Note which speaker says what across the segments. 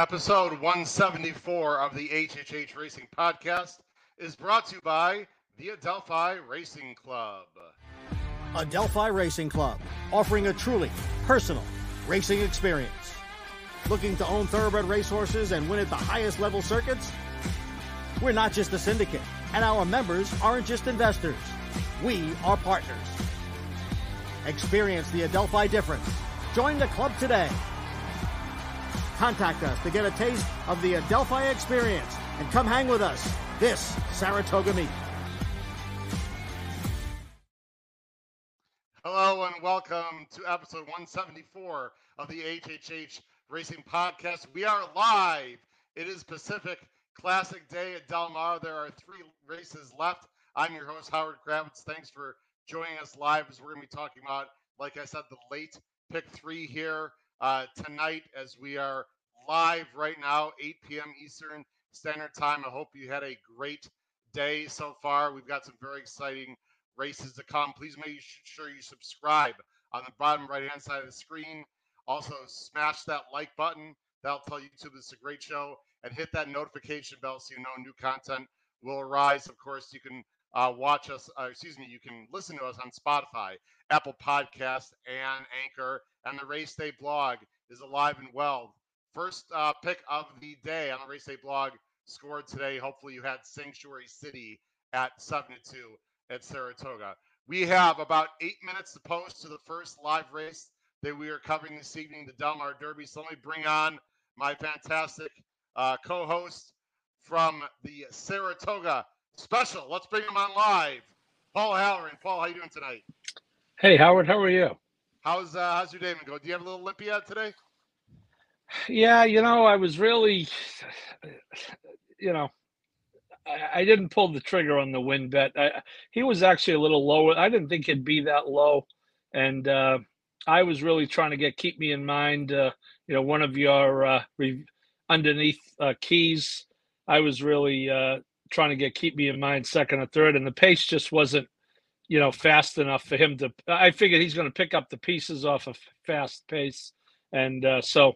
Speaker 1: Episode 174 of the HHH Racing Podcast is brought to you by the Adelphi Racing Club.
Speaker 2: Adelphi Racing Club, offering a truly personal racing experience. Looking to own thoroughbred racehorses and win at the highest level circuits? We're not just a syndicate, and our members aren't just investors. We are partners. Experience the Adelphi difference. Join the club today. Contact us to get a taste of the Adelphi experience and come hang with us this Saratoga meet.
Speaker 1: Hello and welcome to episode 174 of the HHH Racing Podcast. We are live. It is Pacific Classic Day at Del Mar. There are three races left. I'm your host, Howard Kravets. Thanks for joining us live as we're going to be talking about, like I said, the late pick three here uh, tonight as we are live right now, 8 p.m. Eastern Standard Time. I hope you had a great day so far. We've got some very exciting races to come. Please make sure you subscribe on the bottom right hand side of the screen. Also, smash that like button. That'll tell YouTube it's a great show. And hit that notification bell so you know new content will arise. Of course, you can uh, watch us, uh, excuse me, you can listen to us on Spotify, Apple Podcast, and Anchor. And the Race Day blog is alive and well. First uh, pick of the day on the Race Day blog scored today. Hopefully, you had Sanctuary City at 7 2 at Saratoga. We have about eight minutes to post to the first live race that we are covering this evening, the Del Mar Derby. So let me bring on my fantastic uh, co-host from the Saratoga special. Let's bring him on live. Paul Halloran. Paul, how are you doing tonight?
Speaker 3: Hey Howard, how are you?
Speaker 1: How's uh, how's your day going? Do you have a little limpy out today?
Speaker 3: Yeah, you know, I was really, you know, I, I didn't pull the trigger on the win bet. I, he was actually a little lower. I didn't think he'd be that low, and uh, I was really trying to get keep me in mind. Uh, you know, one of your uh, re- underneath uh, keys. I was really uh, trying to get keep me in mind second or third, and the pace just wasn't, you know, fast enough for him to. I figured he's going to pick up the pieces off a fast pace, and uh, so,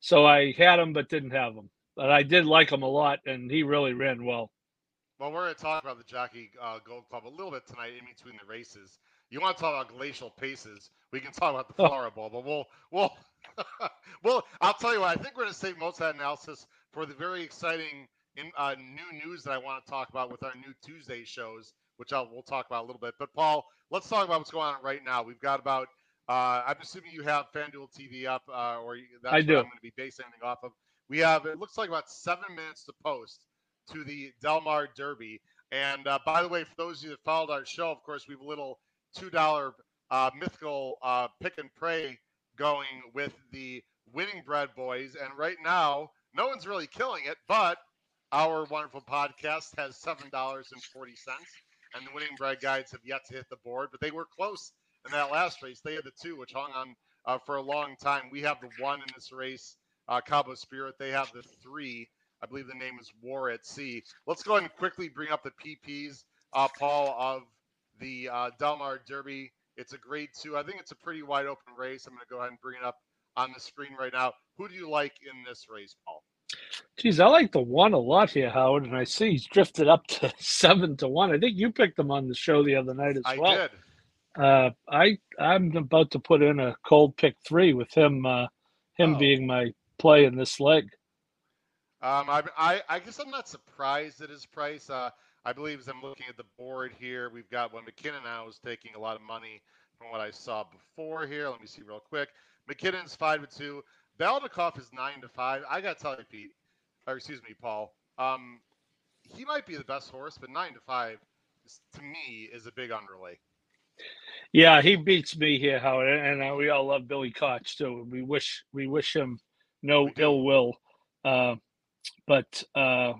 Speaker 3: so I had him but didn't have him. But I did like him a lot, and he really ran well.
Speaker 1: Well, we're going to talk about the Jockey uh, Gold Club a little bit tonight in between the races. You want to talk about glacial paces? We can talk about the Flower Bowl, but we'll we'll well. I'll tell you what. I think we're going to save most of that analysis for the very exciting in, uh, new news that I want to talk about with our new Tuesday shows, which I'll, we'll talk about a little bit. But Paul, let's talk about what's going on right now. We've got about. Uh, I'm assuming you have FanDuel TV up, uh, or that's
Speaker 3: I do.
Speaker 1: I'm going to be basing anything off of. We have. It looks like about seven minutes to post to the Del Mar Derby. And uh, by the way, for those of you that followed our show, of course, we have a little two dollar uh, mythical uh, pick and pray going with the Winning Bread Boys. And right now, no one's really killing it, but our wonderful podcast has seven dollars and forty cents, and the Winning Bread guides have yet to hit the board, but they were close in that last race. They had the two, which hung on uh, for a long time. We have the one in this race, uh, Cabo Spirit. They have the three. I believe the name is War at Sea. Let's go ahead and quickly bring up the PPs, uh, Paul, of the uh, Del Mar Derby. It's a grade two. I think it's a pretty wide open race. I'm going to go ahead and bring it up on the screen right now. Who do you like in this race, Paul?
Speaker 3: Geez, I like the one a lot here, Howard, and I see he's drifted up to seven to one. I think you picked him on the show the other night as
Speaker 1: I
Speaker 3: well.
Speaker 1: did.
Speaker 3: Uh, I I'm about to put in a cold pick three with him. Uh, him
Speaker 1: Oh.
Speaker 3: being my play in this leg.
Speaker 1: Um, I, I, I guess I'm not surprised at his price. Uh, I believe as I'm looking at the board here, we've got one McKinnon now is taking a lot of money from what I saw before here. Let me see real quick. McKinnon's five to two. Balnikhov is nine to five. I got to tell you, Pete, or excuse me, Paul. Um, he might be the best horse, but nine to five is, to me is a big underlay.
Speaker 3: Yeah, he beats me here, Howard, and uh, we all love Billy Koch too. We wish we wish him no ill will, uh, but uh,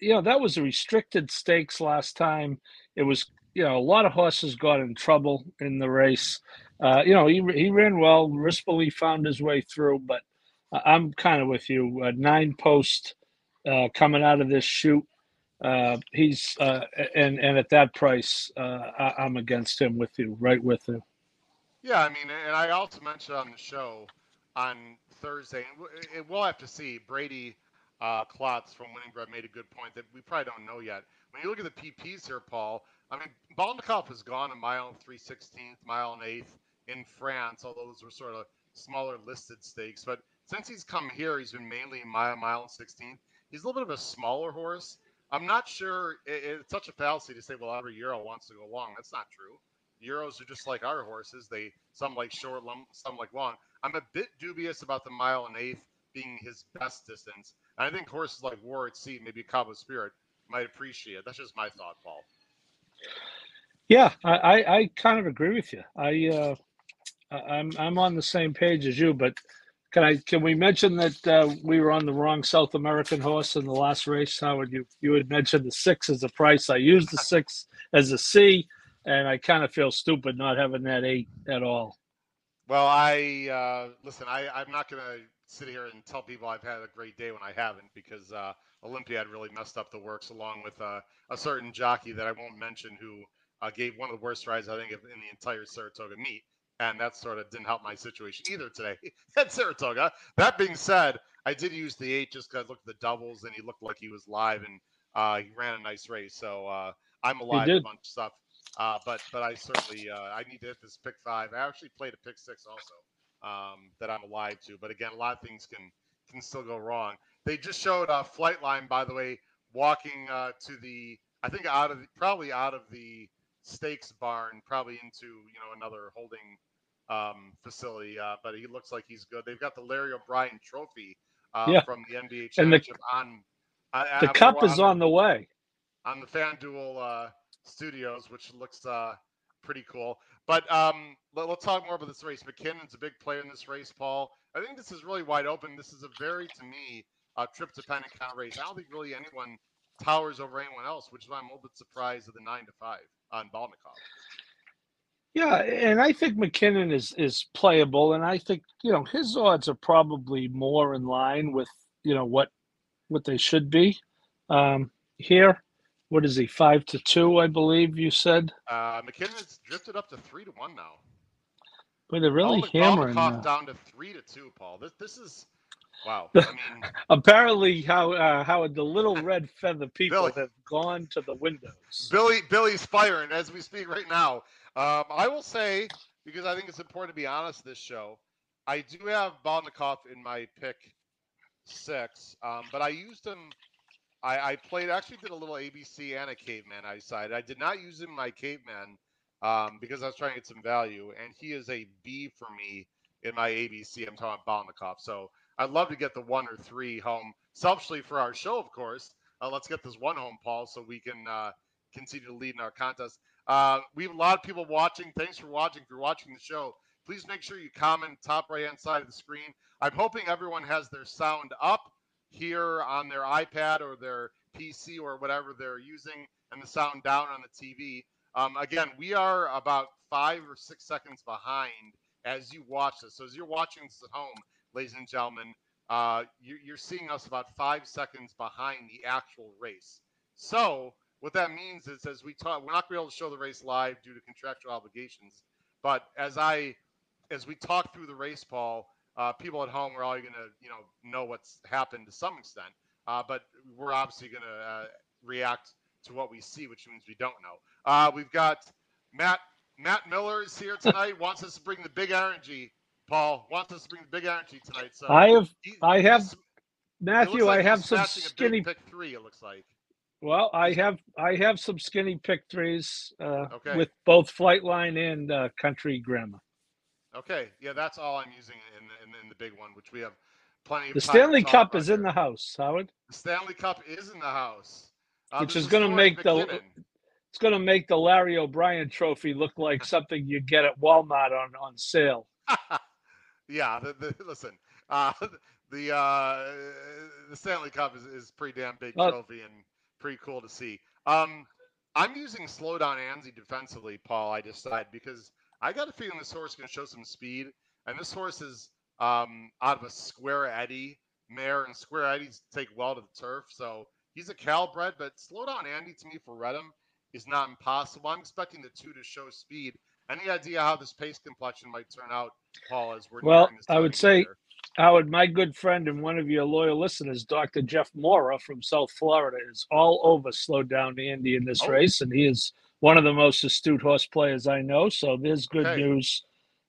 Speaker 3: you know that was a restricted stakes last time. It was you know a lot of horses got in trouble in the race. Uh, you know he he ran well. Rispoli found his way through, but I- I'm kind of with you. Uh, nine post uh, coming out of this chute. Uh, he's uh, and and at that price, uh, I, I'm against him with you, right with you.
Speaker 1: Yeah, I mean, and I also mentioned on the show, on Thursday, and and we'll have to see. Brady uh, Klotz from Winning Bread made a good point that we probably don't know yet. When you look at the PPs here, Paul, I mean, Balnikhov has gone a mile and three sixteenth, mile and eighth in France, although those were sort of smaller listed stakes. But since he's come here, he's been mainly mile, mile and sixteenth. He's a little bit of a smaller horse. I'm not sure. It, it's such a fallacy to say, well, every Euro wants to go long. That's not true. Euros are just like our horses. They some like short, some like long. I'm a bit dubious about the mile and eighth being his best distance. And I think horses like War at Sea, maybe Cabo Spirit, might appreciate it. That's just my thought, Paul.
Speaker 3: Yeah, I, I, kind of agree with you. I uh, I'm I'm on the same page as you, but can I can we mention that uh, we were on the wrong South American horse in the last race? Howard, you you had mentioned the six as a price. I used the six as a C, and I kind of feel stupid not having that eight at all.
Speaker 1: Well, I uh, listen. I I'm not gonna sit here and tell people I've had a great day when I haven't because uh, Olympiad really messed up the works along with uh, a certain jockey that I won't mention who uh, gave one of the worst rides I think in the entire Saratoga meet and that sort of didn't help my situation either today at Saratoga. That being said, I did use the eight just because I looked at the doubles and he looked like he was live and uh, he ran a nice race. So uh, I'm alive a bunch of stuff. Uh, but but I certainly uh, I need to hit this pick five. I actually played a pick six also um, that I'm alive to. But again, a lot of things can can still go wrong. They just showed a Flightline, by the way, walking uh, to the I think out of probably out of the stakes barn, probably into you know another holding um, facility. Uh, but he looks like he's good. They've got the Larry O'Brien Trophy uh, yeah. from the NBA Championship
Speaker 3: and the, on. the cup is on the way
Speaker 1: on the FanDuel uh, Studios, which looks uh, pretty cool. But um, let, us talk more about this race. McKinnon's a big player in this race, Paul. I think this is really wide open. This is a very, to me, uh, trip dependent kind of race. I don't think really anyone towers over anyone else, which is why I'm a little bit surprised at the nine to five on Balnikhov.
Speaker 3: Yeah, and I think McKinnon is is playable, and I think you know his odds are probably more in line with you know what what they should be. Um, here, what is he? Five to two, I believe you said.
Speaker 1: Uh, McKinnon's drifted up to three to one now.
Speaker 3: But they're really hammering.
Speaker 1: Paul down to three to two, Paul. This this is wow. I mean,
Speaker 3: apparently, how uh, how the little red feather people Billy, have gone to the windows.
Speaker 1: Billy Billy's firing as we speak right now. Um, I will say, because I think it's important to be honest this show, I do have Balnikhov in my pick six, um, but I used him. I, I, played, actually did a little ABC and a caveman. I decided I did not use him in my caveman um, because I was trying to get some value, and he is a B for me in my ABC. I'm talking about Balnikhov. So I'd love to get the one or three home, selfishly for our show, of course. Uh, let's get this one home, Paul, so we can uh, continue to lead in our contest. Uh, we have a lot of people watching. Thanks for watching. If you're watching the show, please make sure you comment top right hand side of the screen. I'm hoping everyone has their sound up here on their iPad or their PC or whatever they're using, and the sound down on the TV. Um, again, we are about five or six seconds behind as you watch this. So as you're watching this at home, ladies and gentlemen, uh, you, you're seeing us about five seconds behind the actual race. So what that means is, as we talk, we're not going to be able to show the race live due to contractual obligations. But as I, as we talk through the race, Paul, uh, people at home are all going to, you know, know what's happened to some extent. Uh, but we're obviously going to uh, react to what we see, which means we don't know. Uh, we've got Matt. Matt Miller is here tonight. wants us to bring the big energy. Paul wants us to bring the big energy tonight. So
Speaker 3: I have, he, I have, Matthew. Like I have some skinny
Speaker 1: pick three. It looks like.
Speaker 3: Well, I have I have some skinny pick threes uh,
Speaker 1: okay.
Speaker 3: with both Flightline and uh, Country Grammar.
Speaker 1: Okay, yeah, that's all I'm using in the, in, in the big one, which we have plenty of.
Speaker 3: The Stanley Cup is in the house, Howard.
Speaker 1: The Stanley Cup is in the house,
Speaker 3: uh, which is going to make McKinnon. the it's going to make the Larry O'Brien Trophy look like something you get at Walmart on on sale.
Speaker 1: yeah, the, the, listen, uh, the uh, the Stanley Cup is, is pretty damn big trophy and pretty cool to see. Um, I'm using slow down Andy defensively, Paul. I decided because I got a feeling this horse can show some speed, and this horse is um, out of a square Eddie mare, and square Eddies take well to the turf, so he's a Calbred. But slow down Andy to me for Reddam is not impossible. I'm expecting the two to show speed. Any idea how this pace complexion might turn out, Paul? As we're
Speaker 3: well, I would say Howard, my good friend and one of your loyal listeners, Dr. Jeff Mora from South Florida, is all over slowed down Andy in this
Speaker 1: Oh.
Speaker 3: race, and he is one of the most astute horse players I know. So there's good
Speaker 1: Okay.
Speaker 3: news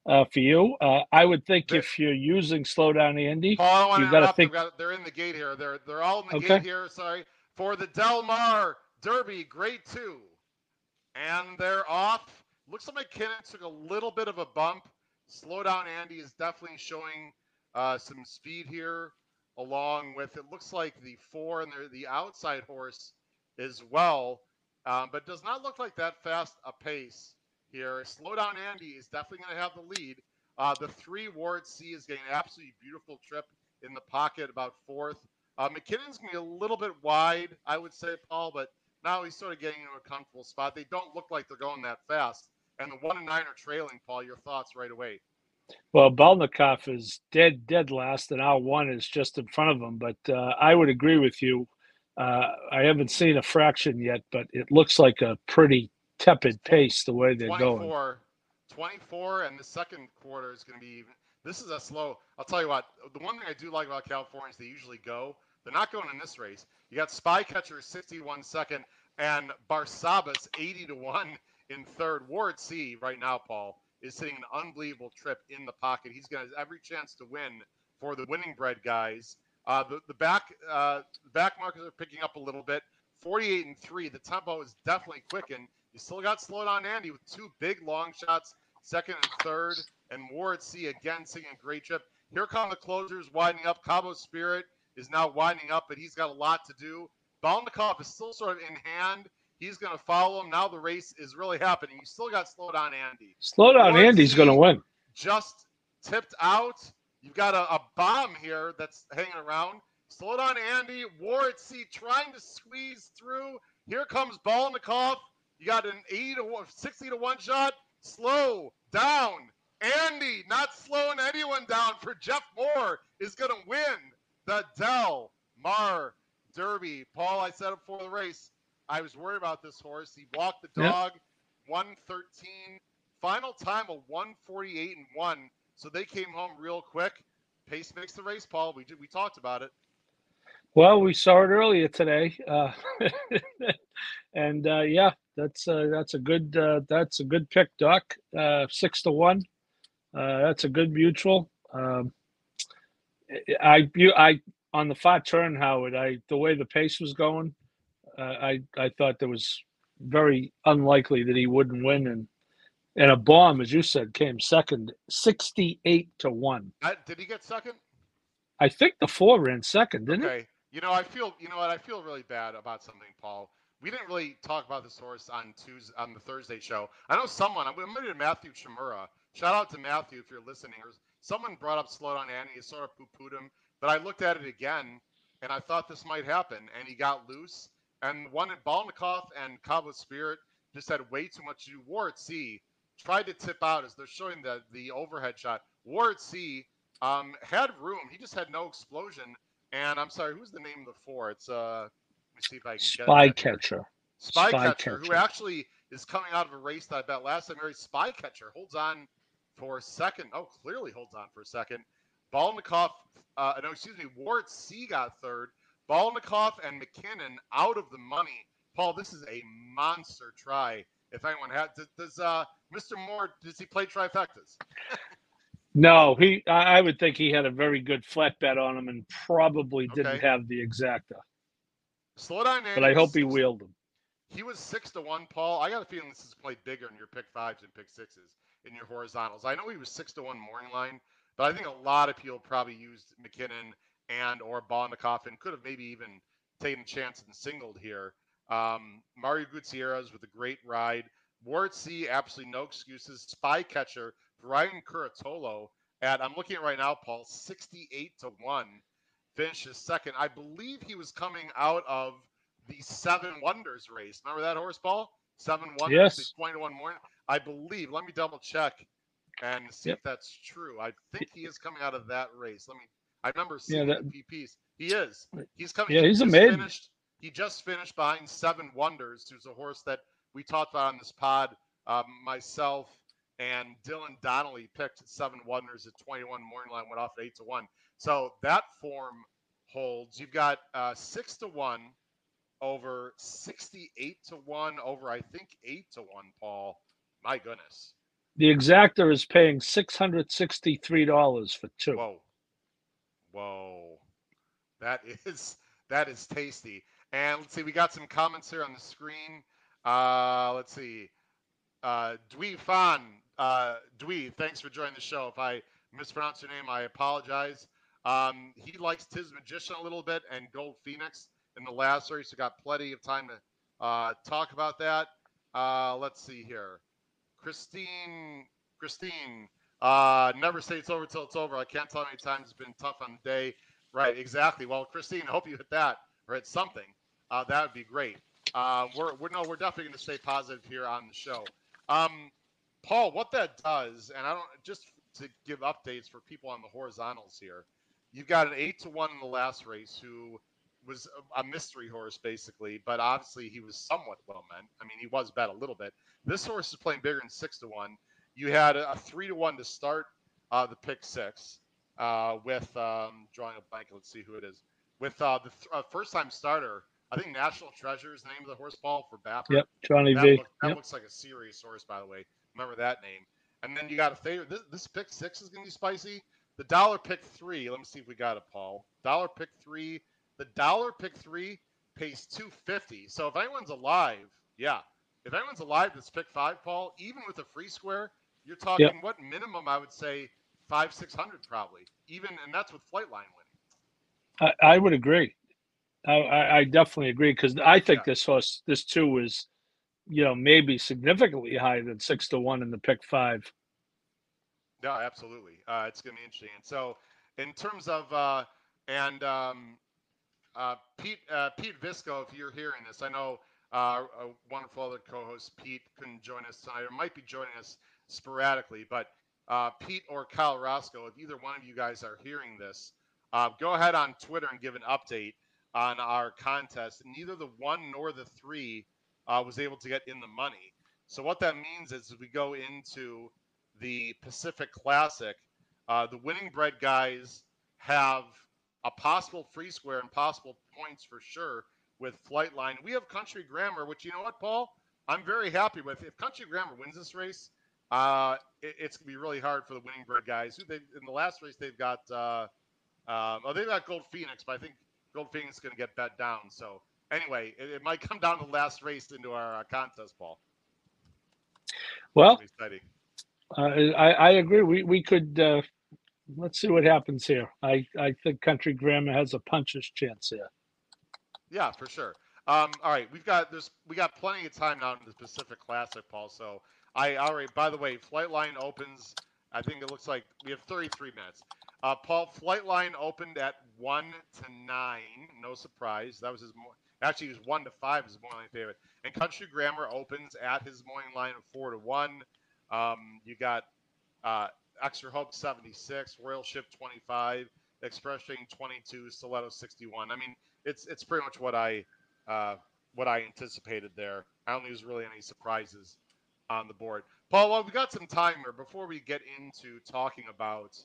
Speaker 3: uh, for you. Uh, I would think
Speaker 1: There-
Speaker 3: if you're using slow down Andy,
Speaker 1: Paul, I
Speaker 3: You've gotta
Speaker 1: interrupt.
Speaker 3: think-
Speaker 1: got- they're in the gate here. They're they're all in the
Speaker 3: Okay.
Speaker 1: gate here. Sorry for the Del Mar Derby, Grade Two, and they're off. Looks like McKinnon took a little bit of a bump. Slow down Andy is definitely showing uh, some speed here, along with it looks like the four and the the outside horse as well, um, but does not look like that fast a pace here. Slow down Andy is definitely going to have the lead. Uh, the three War at Sea is getting an absolutely beautiful trip in the pocket, about fourth. Uh, McKinnon's going to be a little bit wide, I would say, Paul, but now he's sort of getting into a comfortable spot. They don't look like they're going that fast. And the one and nine are trailing, Paul. Your thoughts right away.
Speaker 3: well, Balnikhov is dead, dead last, and our one is just in front of him. But uh, I would agree with you. Uh, I haven't seen a fraction yet, but it looks like a pretty tepid pace the way they're going.
Speaker 1: 24, 24, and the second quarter is going to be even. This is a slow. I'll tell you what. The one thing I do like about California is they usually go. They're not going in this race. You got Spy Catcher 61 second and Barsabas 80 to one in third. War at Sea right now, Paul, is sitting an unbelievable trip in the pocket. He's got every chance to win for the winning bread guys. Uh, the, the back uh, back markers are picking up a little bit. 48 and three. The tempo is definitely quickened. You still got slowed on Andy with two big long shots, second and third, and War at Sea again singing a great trip. Here come the closers winding up. Cabo Spirit is now winding up, but he's got a lot to do. Balnikhov is still sort of in hand. He's going to follow him. Now the race is really happening. You still got slowed down Andy.
Speaker 3: Slow down,
Speaker 1: Ward
Speaker 3: Andy's going to win.
Speaker 1: Just tipped out. You've got a, a bomb here that's hanging around. Slow down, Andy. War at Sea trying to squeeze through. Here comes Balnikhov. You got an 80 to 1, 60 to 1 shot. Slow down. Andy not slowing anyone down for Jeff Moore is going to win the Del Mar Derby. Paul, I said it before the race. I was worried about this horse. He walked the dog, 113. Final time of 148 and 1. So they came home real quick. Pace makes the race, Paul. We did, we talked about it.
Speaker 3: Well, we saw it earlier today, uh, and uh, yeah, that's uh, that's a good uh, that's a good pick, Doc. Uh, six to one. Uh, that's a good mutuel. Um, I you I on the far turn, Howard. I the way the pace was going, uh, I I thought there was very unlikely that he wouldn't win, and and a bomb, as you said, came second, sixty-eight to one.
Speaker 1: Uh, did he get second?
Speaker 3: I think the four ran second, didn't it?
Speaker 1: Okay. You know, I feel you know what I feel really bad about something, Paul. We didn't really talk about this horse on Tuesday on the Thursday show. I know someone. I'm going to Matthew Chimura. Shout out to Matthew if you're listening. Someone brought up slow down Andy. He sort of poo-pooed him, but I looked at it again and I thought this might happen, and he got loose. And one at Balnikhov and Cabo Spirit just had way too much to do. War at Sea tried to tip out as they're showing the the overhead shot. War at Sea um, had room. He just had no explosion. And I'm sorry, who's the name of the four? It's uh, let me see if I can get
Speaker 3: Spy
Speaker 1: that here.
Speaker 3: catcher.
Speaker 1: Spy,
Speaker 3: Spy
Speaker 1: catcher, who actually is coming out of a race that I bet last time. Very Spy catcher holds on for a second. Oh, clearly holds on for a second. Balnikhov, uh, no, excuse me, War at Sea got third. Balnikhov and McKinnon out of the money. Paul, this is a monster try. If anyone had, does, does uh, Mr. Moore does he play trifectas?
Speaker 3: No, he. I I would think he had a very good flat bet on him, and probably didn't
Speaker 1: Okay.
Speaker 3: have the exacta.
Speaker 1: Slow down,
Speaker 3: But I hope he wheeled him.
Speaker 1: He was six to one, Paul. I got a feeling this is played bigger in your pick fives and pick sixes in your horizontals. I know he was six to one morning line, but I think a lot of people probably used McKinnon and or Balnikhov and could have maybe even taken a chance and singled here. Um, Mario Gutierrez with a great ride. War at Sea, absolutely no excuses. Spy catcher, Brian Curatolo at I'm looking at right now, Paul, 68 to 1. Finishes second. I believe he was coming out of the Seven Wonders race. Remember that horse, Paul? Seven Wonders,
Speaker 3: Yes.
Speaker 1: the 20 to 1 morning. I believe. Let me double check and see
Speaker 3: Yep.
Speaker 1: if that's true. I think he is coming out of that race. Let me. I remember seeing
Speaker 3: that-
Speaker 1: the PPs. He is. He's coming.
Speaker 3: Yeah,
Speaker 1: he
Speaker 3: he's a
Speaker 1: just. Finished, he just finished behind Seven Wonders, who's a horse that we talked about on this pod. Um, myself and Dylan Donnelly picked Seven Wonders at 21. Morning line went off at eight to one. So that form holds. You've got uh, six to one over 68 to one over I think eight to one. Paul, my goodness.
Speaker 3: The exacta is paying six hundred sixty-three dollars for two.
Speaker 1: Whoa, whoa, that is that is tasty. And let's see, we got some comments here on the screen. Uh, let's see. Uh, Dwee Fan, uh, thanks for joining the show. If I mispronounce your name, I apologize. Um, he likes Tiz Magician a little bit and Gold Phoenix in the last series, So got plenty of time to uh, talk about that. Uh, let's see here. Christine, Christine, uh, never say it's over till it's over. I can't tell how many times it's been tough on the day. Right, exactly. Well, Christine, I hope you hit that or hit something. Uh, that would be great. Uh, we're, we're no, we're definitely going to stay positive here on the show. Um, Paul, what that does, and I don't just to give updates for people on the horizontals here. You've got an eight to one in the last race who was a mystery horse basically, but obviously he was somewhat well meant. I mean, he was bet a little bit. This horse is playing bigger than six to one. You had a, a three to one to start uh, the pick six uh, with um, drawing a blank. Let's see who it is. With uh, the th- uh, first time starter, I think National Treasure is the name of the horse Paul for Baffert.
Speaker 3: Yep, Johnny
Speaker 1: that,
Speaker 3: V.
Speaker 1: look, that
Speaker 3: Yep.
Speaker 1: looks like a serious horse, by the way. Remember that name. And then you got a favorite. This, this pick six is going to be spicy. The dollar pick three. Let me see if we got it, Paul. Dollar pick three. The dollar pick three pays two fifty. So if anyone's alive, yeah. If anyone's alive, that's pick five, Paul. Even with a free square, you're talking what minimum? I would say five, six hundred probably. Even and that's with Flightline winning.
Speaker 3: I, I would agree. I, I, I definitely agree because I think
Speaker 1: Yeah.
Speaker 3: this horse, this two is, you know, maybe significantly higher than six to one in the pick five.
Speaker 1: No, absolutely. Uh, it's going to be interesting. And so, in terms of uh, and um, uh, Pete uh, Pete Visco, if you're hearing this, I know uh, a wonderful other co-host Pete couldn't join us tonight, or might be joining us sporadically. But uh, Pete or Kyle Roscoe, if either one of you guys are hearing this, uh, go ahead on Twitter and give an update on our contest. Neither the one nor the three uh, was able to get in the money. So what that means is we go into the Pacific Classic, uh, the winning bread guys have a possible free square and possible points for sure with Flightline. We have Country Grammar, which you know what, Paul, I'm very happy with. If Country Grammar wins this race, uh, it, it's gonna be really hard for the winning bird guys. Who they in the last race they've got, uh, um, oh they've got Gold Phoenix, but I think Gold Phoenix is gonna get bet down. So anyway, it, it might come down to the last race into our uh, contest, Paul.
Speaker 3: Well,
Speaker 1: exciting.
Speaker 3: uh, I, I agree. We we could uh, let's see what happens here. I, I think Country Grammar has a puncher's chance here.
Speaker 1: Yeah, for sure. Um, all right, we've got there's we got plenty of time now in the Pacific Classic, Paul. So I already. By the way, Flightline opens. I think it looks like we have 33 minutes. Uh, Paul, Flightline opened at one to nine. No surprise. That was his. Actually, it was one to five. His morning line favorite. And Country Grammar opens at his morning line of four to one. Um, you got uh, Extra Hope 76, Royal Ship 25, Express Train 22, Stiletto 61. I mean, it's it's pretty much what I uh, what I anticipated there. I don't think there's really any surprises on the board. Paul, well, we've got some time here before we get into talking about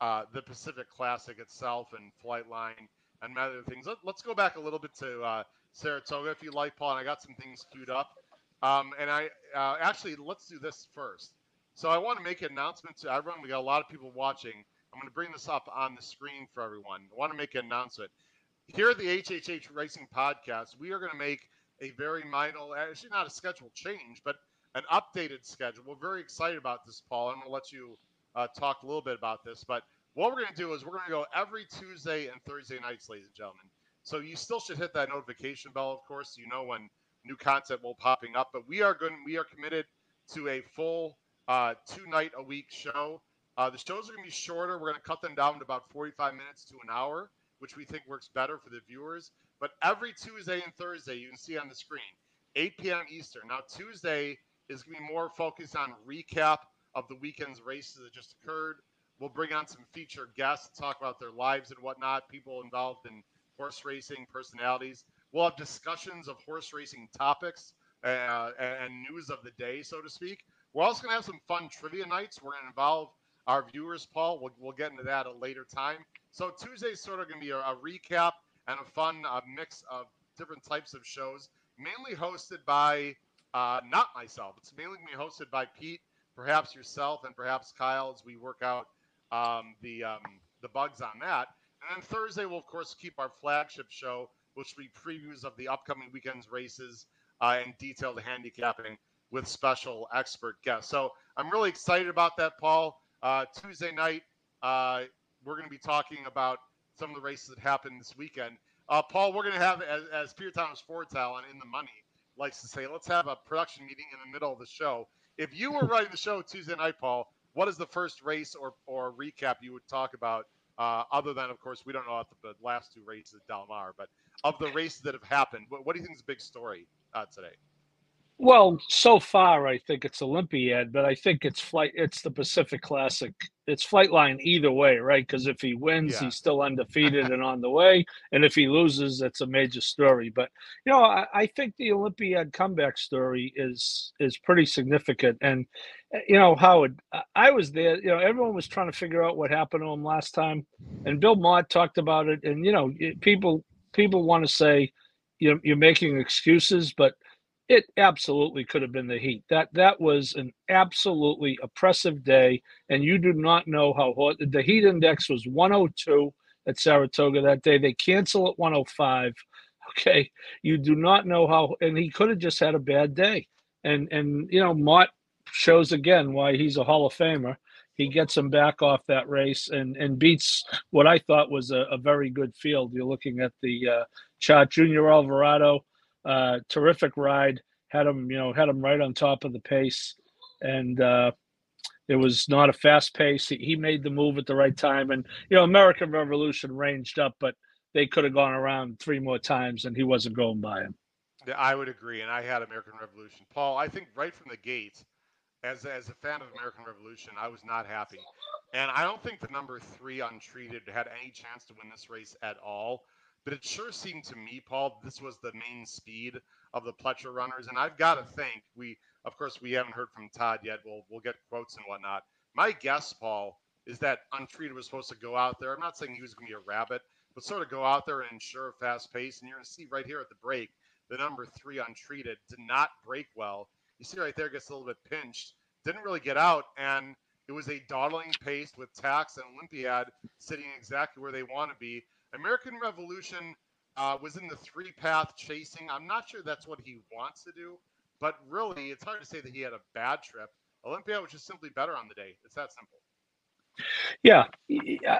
Speaker 1: uh, the Pacific Classic itself and Flightline and other things. Let, us go back a little bit to uh, Saratoga, if you like, Paul. And I got some things queued up. Um, and I uh, actually let's do this first. So I want to make an announcement to everyone. We got a lot of people watching. I'm going to bring this up on the screen for everyone. I want to make an announcement. Here at the HHH Racing Podcast, we are going to make a very minor, actually not a schedule change, but an updated schedule. We're very excited about this, Paul. I'm going to let you uh, talk a little bit about this. But what we're going to do is we're going to go every Tuesday and Thursday nights, ladies and gentlemen. So you still should hit that notification bell, of course, so you know when new content will popping up. But we are going, we are committed to a full uh, two night a week show. Uh, the shows are going to be shorter. We're going to cut them down to about 45 minutes to an hour, which we think works better for the viewers. But every Tuesday and Thursday, you can see on the screen, 8 p.m. Eastern. Now, Tuesday is going to be more focused on recap of the weekend's races that just occurred. We'll bring on some featured guests to talk about their lives and whatnot, people involved in horse racing, personalities. We'll have discussions of horse racing topics uh, and news of the day, so to speak. We're also going to have some fun trivia nights. We're going to involve our viewers, Paul. We'll, we'll get into that at a later time. So Tuesday's sort of going to be a, a, recap and a fun uh, mix of different types of shows, mainly hosted by uh, not myself. It's to be hosted by Pete, perhaps yourself, and perhaps Kyle as we work out um, the um, the bugs on that. And then Thursday, we'll of course keep our flagship show, which will be previews of the upcoming weekend's races uh, and detailed handicapping with special expert guests. So I'm really excited about that, Paul. Uh, Tuesday night, uh, we're going to be talking about some of the races that happened this weekend. Uh, Paul, we're going to have, as, as Peter Thomas Fornatale and In the Money likes to say, let's have a production meeting in the middle of the show. If you were running the show Tuesday night, Paul, what is the first race or, or recap you would talk about? Uh, other than, of course, we don't know the, the last two races at Del Mar, but of the races that have happened, what, what do you think is the big story uh, today?
Speaker 3: Well, so far, I think it's Olympiad, but I think it's flight. It's the Pacific Classic. It's Flightline either way, right? Because if he wins, yeah. he's still undefeated and on the way, and if he loses, it's a major story. But you know, I, I, think the Olympiad comeback story is is pretty significant. And eh, you know, Howard, I was there. You know, everyone was trying to figure out what happened to him last time, and Bill Mott talked about it. And you know, people people want to say, you know, you're making excuses, but it absolutely could have been the heat. That that was an absolutely oppressive day, and you do not know how hot the heat index was 102 at Saratoga that day. They cancel at 105. Okay, you do not know how, and he could have just had a bad day. And and you know, Mott shows again why he's a Hall of Famer. He gets him back off that race and and beats what I thought was a, a very good field. You're looking at the uh, chart, Junior Alvarado uh, terrific ride. Had him, you know, had him right on top of the pace, and uh, it was not a fast pace. He, he made the move at the right time, and you know, American Revolution ranged up, but they could have gone around three more times, and he wasn't going by him.
Speaker 1: Yeah, I would agree, and I had American Revolution. Paul, I think right from the gate, as as a fan of American Revolution, I was not happy, and I don't think the number three untreated had any chance to win this race at all. But it sure seemed to me, Paul, this was the main speed of the Pletcher runners. And I've got to think we, of course, we haven't heard from Todd yet. We'll we'll get quotes and whatnot. My guess, Paul, is that Untreated was supposed to go out there. I'm not saying he was going to be a rabbit, but sort of go out there and ensure a fast pace. And you're going to see right here at the break, the number three Untreated did not break well. You see right there, gets a little bit pinched. Didn't really get out, and it was a dawdling pace with Tax and Olympiad sitting exactly where they want to be. American Revolution uh, was in the three path chasing. I'm not sure that's what he wants to do, but really, it's hard to say that he had a bad trip. Olympia was just simply better on the day. It's that simple.
Speaker 3: Yeah,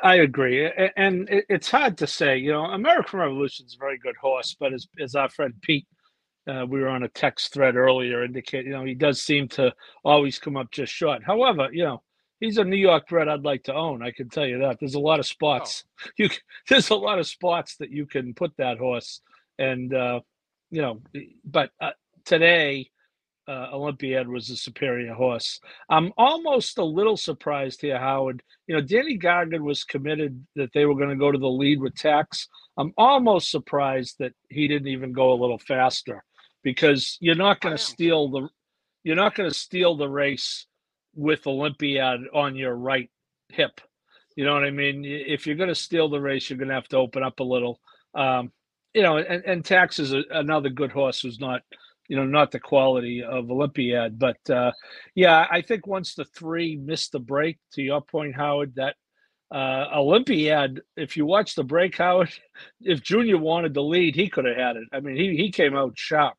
Speaker 3: I agree, and it's hard to say. You know, American Revolution is a very good horse, but as as our friend Pete, uh, we were on a text thread earlier, indicate you know he does seem to always come up just short. However, you know he's a New York bred I'd like to own. I can tell you that. There's a lot of spots. Oh. You there's a lot of spots that you can put that horse, and uh, you know, but uh, today. Uh, Olympiad was a superior horse. I'm almost a little surprised here, Howard. You know, Danny Gargan was committed that they were going to go to the lead with Tax. I'm almost surprised that he didn't even go a little faster because you're not going to steal the you're not going to steal the race with Olympiad on your right hip. You know what I mean? If you're going to steal the race, you're going to have to open up a little. Um, you know, and, and Tax is a, another good horse who's not, you know, not the quality of Olympiad. But uh, yeah, I think once the three missed the break, to your point, Howard, that uh, Olympiad, if you watch the break, Howard, if Junior wanted the lead, he could have had it. I mean, he, he came out sharp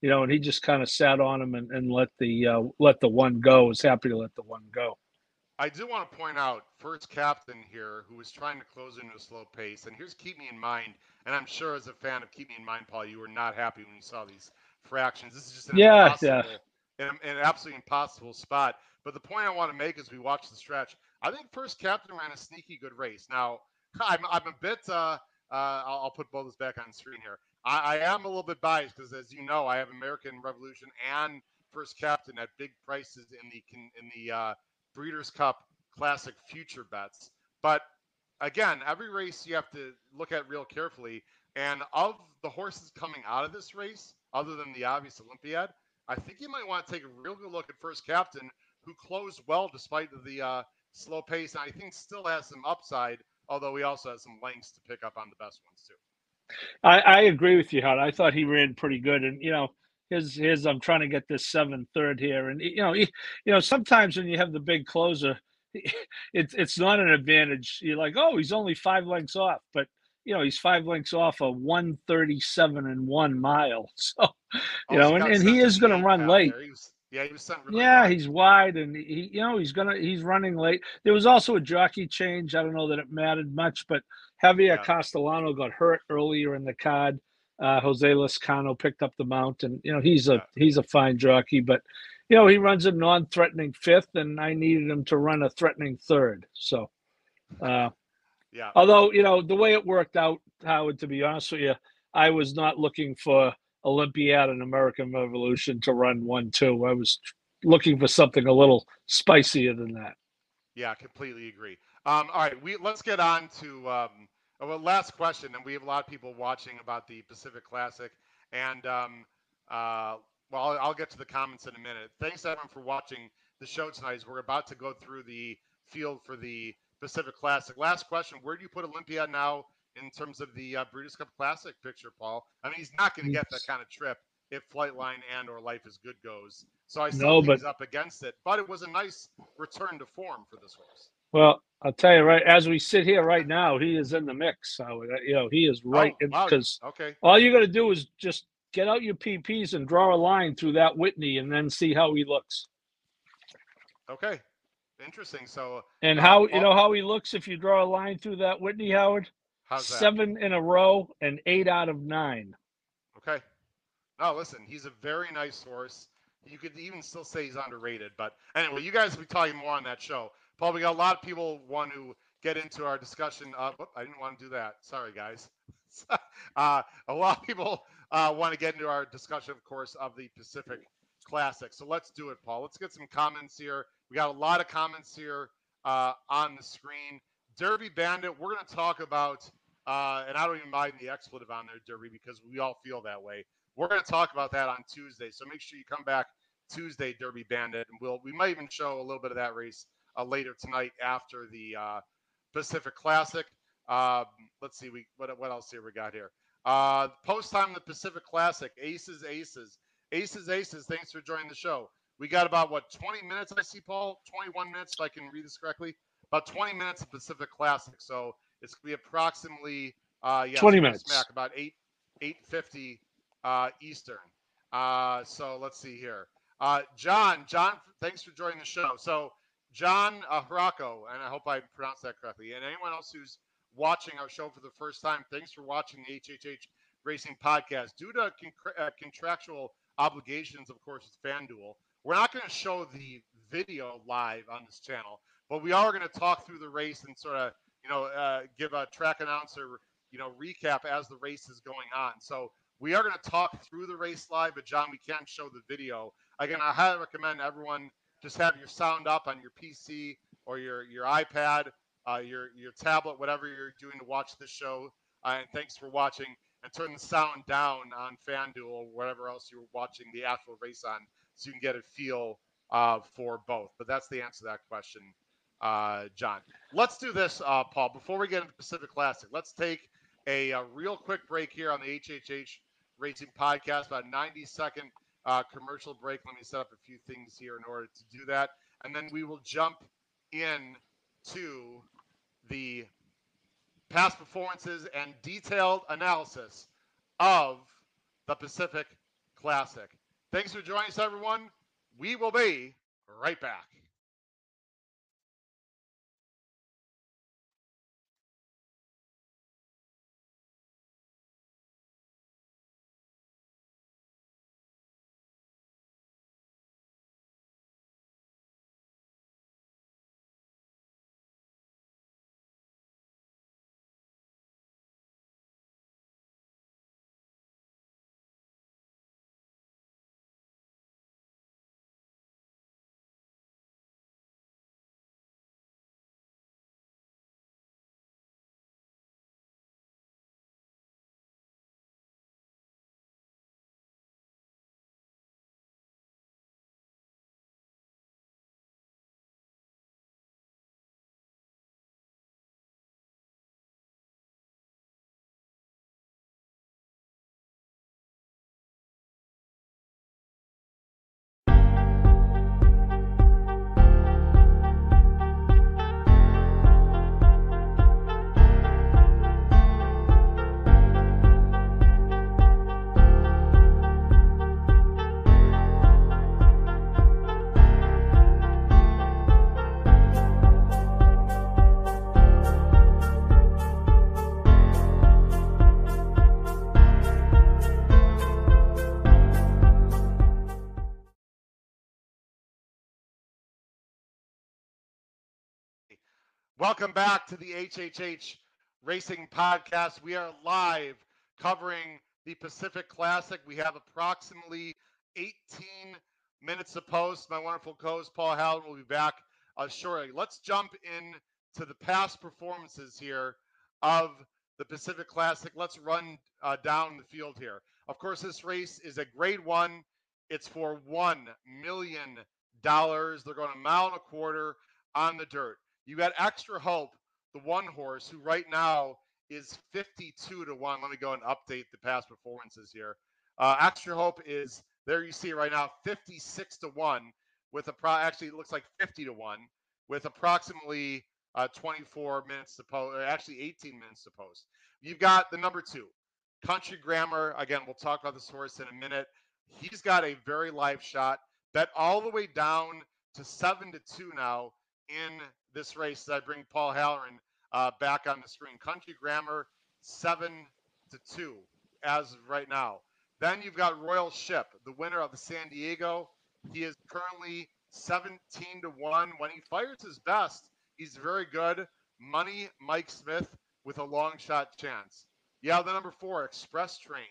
Speaker 3: you know, and he just kind of sat on him and, and let the uh, let the one go. Was happy to let the one go.
Speaker 1: I do want to point out first captain here who was trying to close into a slow pace. And here's keep me in mind, and I'm sure as a fan of keep me in mind, Paul, you were not happy when you saw these fractions. This is just an yeah, impossible, yeah. An, an absolutely impossible spot. But the point I want to make as we watch the stretch, I think first captain ran a sneaky good race. Now I'm I'm a bit. Uh, uh, I'll, I'll put both this back on screen here. I, I am a little bit biased because, as you know, I have American Revolution and First Captain at big prices in the in the uh, Breeders' Cup Classic future bets. But again, every race you have to look at real carefully. And of the horses coming out of this race, other than the obvious Olympiad, I think you might want to take a real good look at First Captain, who closed well despite the uh, slow pace, and I think still has some upside Although he also has some lengths to pick up on the best ones too.
Speaker 3: I, I agree with you, Howard. I thought he ran pretty good, and you know, his his I'm trying to get this seven third here, and you know, he, you know, sometimes when you have the big closer, it's it's not an advantage. You're like, oh, he's only five lengths off, but you know, he's five lengths off a 137 and one mile. So, you
Speaker 1: Oh,
Speaker 3: know, and, and he is going to run late.
Speaker 1: He was- yeah, he was really
Speaker 3: Yeah,
Speaker 1: wide.
Speaker 3: he's wide, and he, you know, he's gonna he's running late. There was also a jockey change. I don't know that it mattered much, but Javier
Speaker 1: Yeah.
Speaker 3: Castellano got hurt earlier in the card. Uh, Jose Lezcano picked up the mount, and you know he's a
Speaker 1: Yeah.
Speaker 3: he's a fine jockey, but you know he runs a non-threatening fifth, and I needed him to run a threatening third. So, uh,
Speaker 1: yeah.
Speaker 3: although you know the way it worked out, Howard, to be honest with you, I was not looking for Olympiad and American Revolution to run one two. I was looking for something a little spicier than that.
Speaker 1: Yeah, I completely agree. Um, all right, we let's get on to um, uh, well, last question, and we have a lot of people watching about the Pacific Classic, and um, uh, well, I'll, I'll get to the comments in a minute. Thanks everyone for watching the show tonight. As we're about to go through the field for the Pacific Classic. Last question: Where do you put Olympia now in terms of the uh, Breeders' Cup Classic picture, Paul? I mean, he's not going to get that kind of trip if Flightline and or Life is Good goes. So I still
Speaker 3: No,
Speaker 1: think
Speaker 3: but-
Speaker 1: he's up against it, but it was a nice return to form for this horse.
Speaker 3: Well, I'll tell you right as we sit here right now, he is in the mix. So uh, you know he is right
Speaker 1: Oh, wow.
Speaker 3: because
Speaker 1: Okay.
Speaker 3: all you got to do is just get out your PPs and draw a line through that Whitney, and then see how he looks.
Speaker 1: Okay. Interesting. So
Speaker 3: And
Speaker 1: Uh,
Speaker 3: how you know how he looks if you draw a line through that Whitney Howard?
Speaker 1: how's that?
Speaker 3: Seven in a row and eight out of nine.
Speaker 1: Okay. No, listen, he's a very nice horse. You could even still say he's underrated, but anyway, you guys will be talking more on that show. Paul, we got a lot of people want to get into our discussion. Uh, whoop, I didn't want to do that. Sorry, guys. uh, a lot of people uh, want to get into our discussion, of course, of the Pacific Classic. So let's do it, Paul. Let's get some comments here. We got a lot of comments here uh, on the screen. Derby Bandit, we're going to talk about, uh, and I don't even mind the expletive on there, Derby, because we all feel that way. We're going to talk about that on Tuesday, so make sure you come back Tuesday, Derby Bandit, and we'll we might even show a little bit of that race later tonight after the uh, Pacific Classic. Um, let's see, we what what else here we got here? Uh, post time the Pacific Classic, Aces, Aces, Aces, Aces. Thanks for joining the show. We got about what 20 minutes, I see, Paul. 21 minutes, if I can read this correctly. About 20 minutes of Pacific Classic, so it's gonna be approximately uh, yeah,
Speaker 3: 20 minutes.
Speaker 1: Smack about eight 850 uh, Eastern. Uh, so let's see here. Uh, John, John, thanks for joining the show. So John uh, Haraco, and I hope I pronounced that correctly, and anyone else who's watching our show for the first time, thanks for watching the HHH Racing Podcast. Due to con- uh, contractual obligations, of course, it's FanDuel. We're not going to show the video live on this channel, but we are going to talk through the race and sort of, you know, uh, give a track announcer, you know, recap as the race is going on. So we are going to talk through the race live, but John, we can't show the video. Again, I highly recommend everyone just have your sound up on your PC or your your iPad, uh, your your tablet, whatever you're doing to watch this show. Uh, and thanks for watching. And turn the sound down on FanDuel or whatever else you're watching the actual race on, so you can get a feel uh, for both. But that's the answer to that question, uh, John. Let's do this, uh, Paul. Before we get into Pacific Classic, let's take a, a real quick break here on the HHH Racing Podcast, about 90 second uh, commercial break. Let me set up a few things here in order to do that, and then we will jump in to the past performances and detailed analysis of the Pacific Classic. Thanks for joining us, everyone. We will be right back. Welcome back to the HHH Racing Podcast. We are live covering the Pacific Classic. We have approximately 18 minutes to post. My wonderful co-host Paul Halloran will be back uh, shortly. Let's jump in to the past performances here of the Pacific Classic. Let's run uh, down the field here. Of course, this race is a grade one. It's for $1 million. They're going a mile and a quarter on the dirt. You got extra hope, the one horse who right now is 52 to 1. Let me go and update the past performances here. Uh, extra hope is there you see right now 56 to 1 with a pro actually it looks like 50 to 1 with approximately uh, 24 minutes to post, or actually 18 minutes to post. You've got the number two, Country Grammar. Again, we'll talk about this horse in a minute. He's got a very live shot, bet all the way down to seven to two now in this race. I bring Paul Halloran uh, back on the screen. Country Grammar, seven to two as of right now. Then you've got Royal Ship, the winner of the San Diego. He is currently 17 to 1. When he fires his best, he's very good. Money Mike Smith with a long shot chance. Yeah, the number four, Express Train.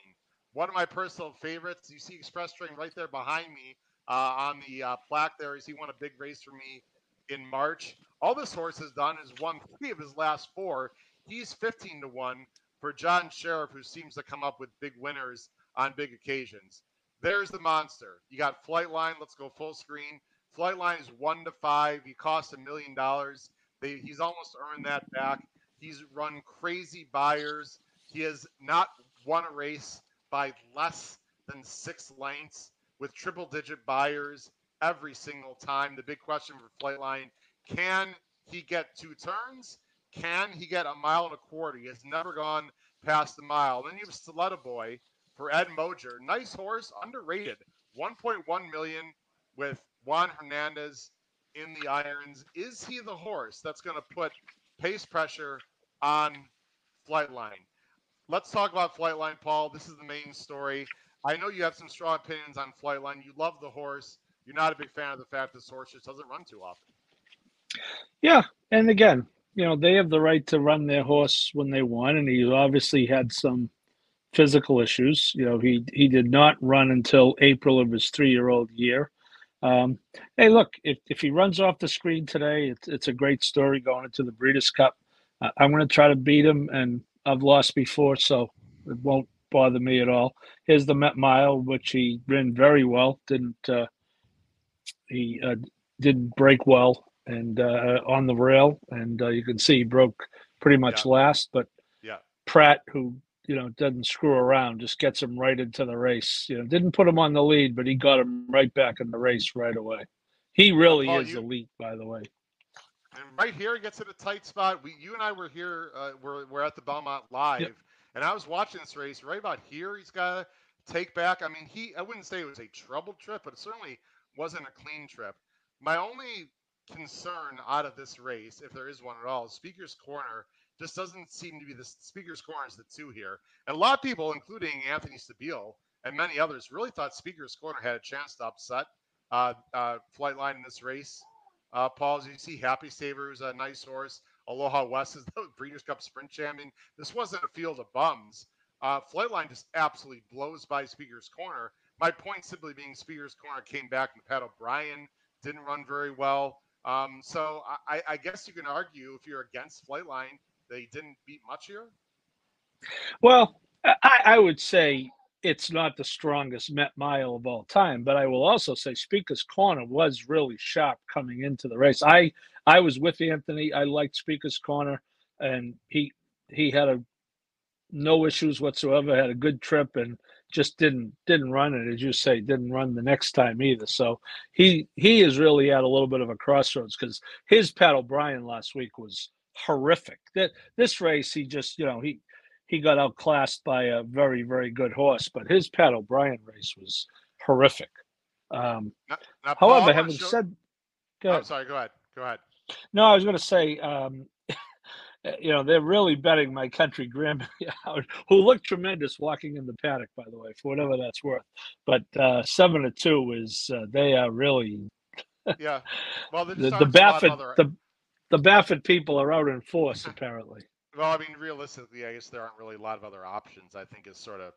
Speaker 1: One of my personal favorites. You see Express Train right there behind me uh, on the uh, plaque there. Is he won a big race for me in March. All this horse has done is won three of his last four. He's 15 to 1 for John Sheriff, who seems to come up with big winners on big occasions. There's the monster. You got Flightline. Let's go full screen. Flightline is one to five. He cost a million dollars. He's almost earned that back. He's run crazy Beyers. He has not won a race by less than six lengths with triple digit Beyers every single time. The big question for Flightline can he get two turns? Can he get a mile and a quarter? He has never gone past the mile. Then you have Stiletto Boy for Ed Moger. Nice horse, underrated. 1.1 million with Juan Hernandez in the irons. Is he the horse that's going to put pace pressure on Flightline? Let's talk about Flightline, Paul. This is the main story. I know you have some strong opinions on Flightline. You love the horse you're not a big fan of the fact that just doesn't run too often.
Speaker 3: Yeah, and again, you know they have the right to run their horse when they want, and he obviously had some physical issues. You know, he he did not run until April of his three year old year. Um, hey, look, if, if he runs off the screen today, it's, it's a great story going into the Breeders' Cup. Uh, I'm going to try to beat him, and I've lost before, so it won't bother me at all. Here's the Met Mile, which he ran very well. Didn't uh, he uh, did break well and uh, on the rail, and uh, you can see he broke pretty much yeah. last. But
Speaker 1: yeah,
Speaker 3: Prat, who you know doesn't screw around, just gets him right into the race. You know, didn't put him on the lead, but he got him right back in the race right away. He really Paul, is you, elite, by the way.
Speaker 1: And right here, he gets in a tight spot. We, you and I were here. Uh, we're we're at the Belmont live, yep. and I was watching this race. Right about here, he's got to take back. I mean, he. I wouldn't say it was a troubled trip, but certainly wasn't a clean trip. My only concern out of this race, if there is one at all, Speaker's Corner just doesn't seem to be the Speaker's Corner is the two here. And a lot of people, including Anthony Stabile and many others, really thought Speaker's Corner had a chance to upset uh, uh, Flightline in this race. Uh, Paul, as you see, Happy Saver is a nice horse. Aloha West is the Breeders' Cup Sprint Champion. This wasn't a field of bums. Uh, Flightline just absolutely blows by Speaker's Corner. My point simply being Speaker's Corner came back and Pat O'Brien didn't run very well. Um, so I, I, guess you can argue if you're against Flightline, they didn't beat much here.
Speaker 3: Well, I, I, would say it's not the strongest Met Mile of all time, but I will also say Speaker's Corner was really sharp coming into the race. I I was with Anthony. I liked Speaker's Corner, and he he had a no issues whatsoever. Had a good trip, and just didn't didn't run it. As you say didn't run the next time either. So he he is really at a little bit of a crossroads because his pat o'brien last week was horrific. That this race he just you know he he got outclassed by a very very good horse but his pat o'brien race was horrific. Um now, now, however Paul, having said
Speaker 1: go i'm sorry go ahead go ahead.
Speaker 3: No i was going to say um you know, they're really betting my country Grammy out, who looked tremendous walking in the paddock, by the way, for whatever that's worth. But uh, seven to two is uh, they are really
Speaker 1: yeah. Well,
Speaker 3: the, the Baffert other... the the Baffert people are out in force apparently.
Speaker 1: Well, I mean, realistically, I guess there aren't really a lot of other options. I think is sort of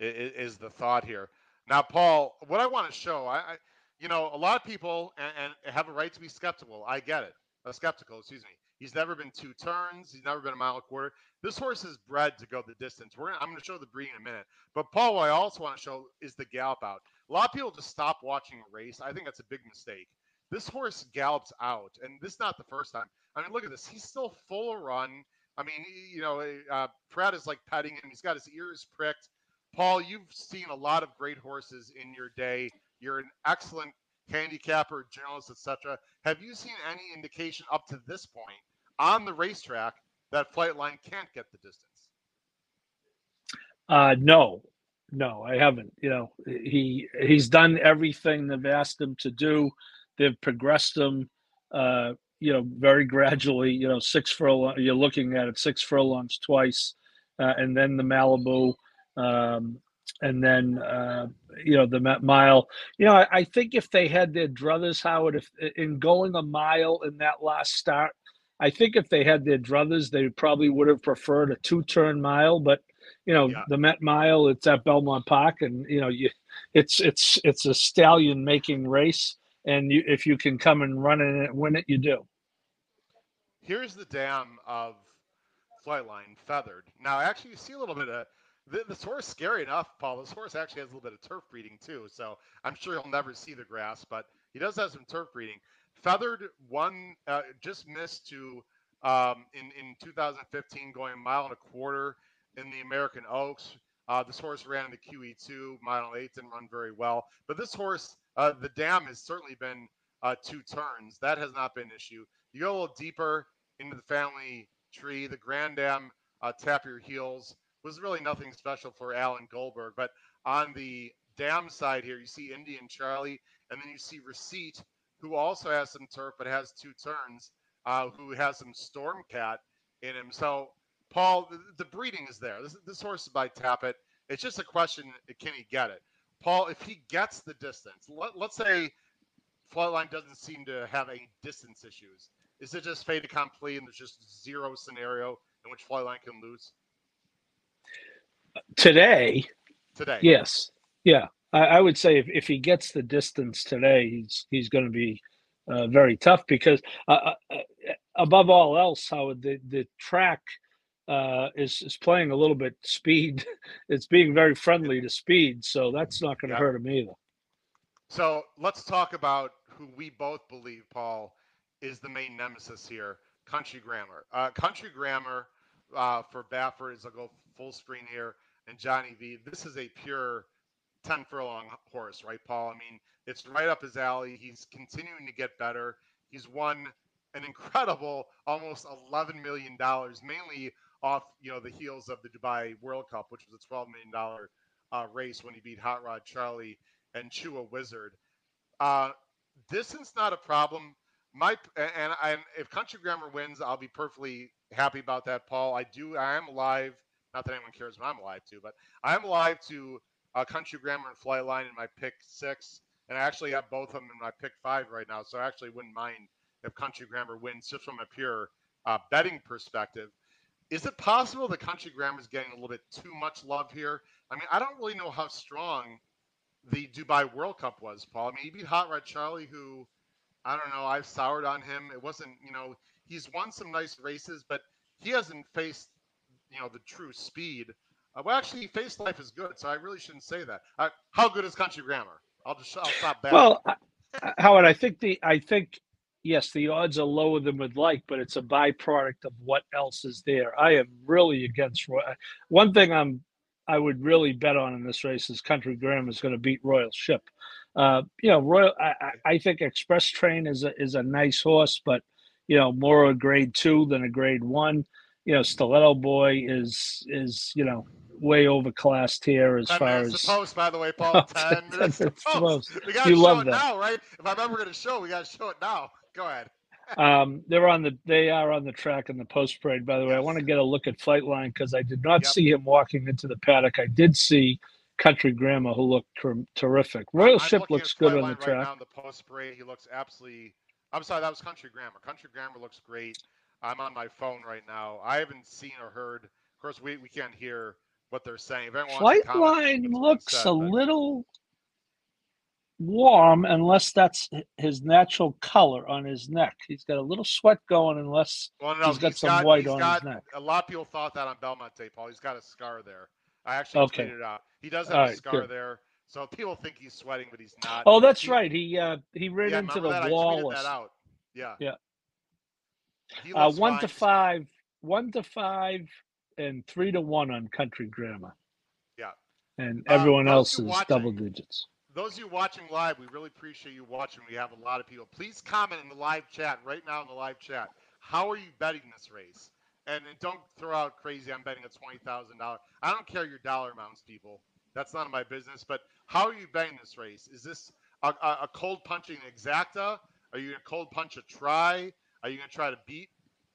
Speaker 1: is, is the thought here. Now, Paul, what I want to show, I, I you know, a lot of people and, and, have a right to be skeptical. I get it. Uh, skeptical, excuse me. He's never been two turns. He's never been a mile and a quarter. This horse is bred to go the distance. We're gonna, I'm going to show the breed in a minute. But Paul, what I also want to show is the gallop out. A lot of people just stop watching a race. I think that's a big mistake. This horse gallops out, and this is not the first time. I mean, look at this. He's still full of run. I mean, you know, uh, Prat is like petting him. He's got his ears pricked. Paul, you've seen a lot of great horses in your day. You're an excellent handicapper, journalist, etc. Have you seen any indication up to this point on the racetrack that flight line can't get the distance?
Speaker 3: Uh, no, no, I haven't. You know, he he's done everything they've asked him to do. They've progressed him, uh, you know, very gradually. You know, six furlongs. You're looking at it six furlongs twice, uh, and then the Malibu, um, and then uh, you know the mile. You know, I, I, think if they had their druthers, Howard, if in going a mile in that last start, I think if they had their druthers, they probably would have preferred a two-turn mile. But you know, yeah. the Met Mile, it's at Belmont Park, and you know, you, it's it's it's a stallion making race, and you, if you can come and run in it, win it, you do.
Speaker 1: Here's the dam of Flightline feathered. Now, actually, you see a little bit of the, this horse. Scary enough, Paul. This horse actually has a little bit of turf breeding too, so I'm sure he'll never see the grass, but he does have some turf breeding. Feathered one, uh, just missed to um, in in 2015, going a mile and a quarter in the American Oaks. Uh, this horse ran in the QE2, mile eight, didn't run very well. But this horse, uh, the dam has certainly been uh, two turns. That has not been an issue. You go a little deeper into the family tree. The Grand Dam, uh, Tap Your Heels, was really nothing special for Alan Goldberg. But on the dam side here, you see Indian Charlie, and then you see Receipt, who also has some turf but has two turns, uh, who has some Stormcat in him. So Paul, the, the breeding is there. This, this horse is by Tapit. It's just a question: can he get it? Paul, if he gets the distance, let, let's say Flightline doesn't seem to have any distance issues. Is it just fait accompli and there's just zero scenario in which Flightline can lose?
Speaker 3: Today.
Speaker 1: Today.
Speaker 3: Yes. Yeah. I, I would say if, if he gets the distance today, he's he's going to be uh, very tough because uh, uh, uh above all else, how the the track uh, is is playing a little bit speed. it's being very friendly to speed, so that's not going to yeah. hurt him either.
Speaker 1: So let's talk about who we both believe, Paul, is the main nemesis here. Country Grammar. Uh, Country Grammar uh, for Baffert is I'll go full screen here, and Johnny V. This is a pure 10 furlong horse, right, Paul? I mean, it's right up his alley. He's continuing to get better. He's won an incredible almost $11 million, mainly off you know the heels of the Dubai World Cup, which was a twelve million dollar uh, race when he beat Hot Rod Charlie and Chuwa Wizard. Uh, distance not a problem. My and, and if Country Grammar wins, I'll be perfectly happy about that, Paul. I do. I am alive. Not that anyone cares when I'm alive too, but I am alive to uh, Country Grammar and Flightline in my pick six, and I actually have both of them in my pick five right now. So I actually wouldn't mind if Country Grammar wins, just from a pure uh, betting perspective. Is it possible that country grammar is getting a little bit too much love here? I mean, I don't really know how strong the Dubai World Cup was, Paul. I mean, he beat Hot Rod Charlie, who I don't know. I've soured on him. It wasn't, you know, he's won some nice races, but he hasn't faced, you know, the true speed. Uh, well, actually, face life is good, so I really shouldn't say that. Uh, how good is country grammar? I'll just I'll stop.
Speaker 3: Well, Howard, I think the I think yes, the odds are lower than we'd like, but it's a byproduct of what else is there. I am really against Roy. One thing I'm I would really bet on in this race is Country Grammar is going to beat Royal Ship. Uh, you know, Royal. I, I think Express Train is a is a nice horse, but you know, more a grade two than a grade one. You know, Stiletto Boy is is you know way overclassed here as far as
Speaker 1: the post. By the way, Paul, ten minutes the post. We got to show it that. now, right? If I'm ever going to show, we got to show it now. Go ahead.
Speaker 3: um, they're on the they are on the track in the post parade. By the way, I want to get a look at Flightline because I did not yep. see him walking into the paddock. I did see Country Grandma, who looked ter- terrific. Royal I'm Ship looks good on the track. Right now
Speaker 1: the post parade, he looks absolutely I'm sorry, that was Country Grammar. Country Grammar looks great. I'm on my phone right now. I haven't seen or heard. Of course, we, we can't hear what they're saying. If anyone wants to comment
Speaker 3: Flightline looks
Speaker 1: said,
Speaker 3: a
Speaker 1: but-
Speaker 3: little warm unless that's his natural color on his neck. He's got a little sweat going unless
Speaker 1: Well, no,
Speaker 3: he's got some white on
Speaker 1: got,
Speaker 3: his neck.
Speaker 1: A lot of people thought that on Belmonte, Paul. He's got a scar there. I actually
Speaker 3: Okay.
Speaker 1: tweeted it out. He does have
Speaker 3: All
Speaker 1: a
Speaker 3: right,
Speaker 1: scar
Speaker 3: good.
Speaker 1: there, so people think he's sweating, but he's not.
Speaker 3: Oh, that's
Speaker 1: He-
Speaker 3: right. He uh he ran
Speaker 1: yeah,
Speaker 3: into the
Speaker 1: that?
Speaker 3: Wall.
Speaker 1: that out. Yeah.
Speaker 3: Yeah. Uh, one
Speaker 1: fine.
Speaker 3: to five, one to five, and three to one on Country Grammar.
Speaker 1: Yeah.
Speaker 3: And
Speaker 1: Uh,
Speaker 3: everyone
Speaker 1: those
Speaker 3: else is
Speaker 1: watching-
Speaker 3: double digits.
Speaker 1: those of you watching live, we really appreciate you watching. We have a lot of people. Please comment in the live chat right now in the live chat. How are you betting this race? And, and don't throw out crazy. I'm betting a twenty thousand dollars. I don't care your dollar amounts, people. That's none of my business. But how are you betting this race? Is this a, a, a cold punching exacta? Are you gonna cold punch a try? Are you gonna try to beat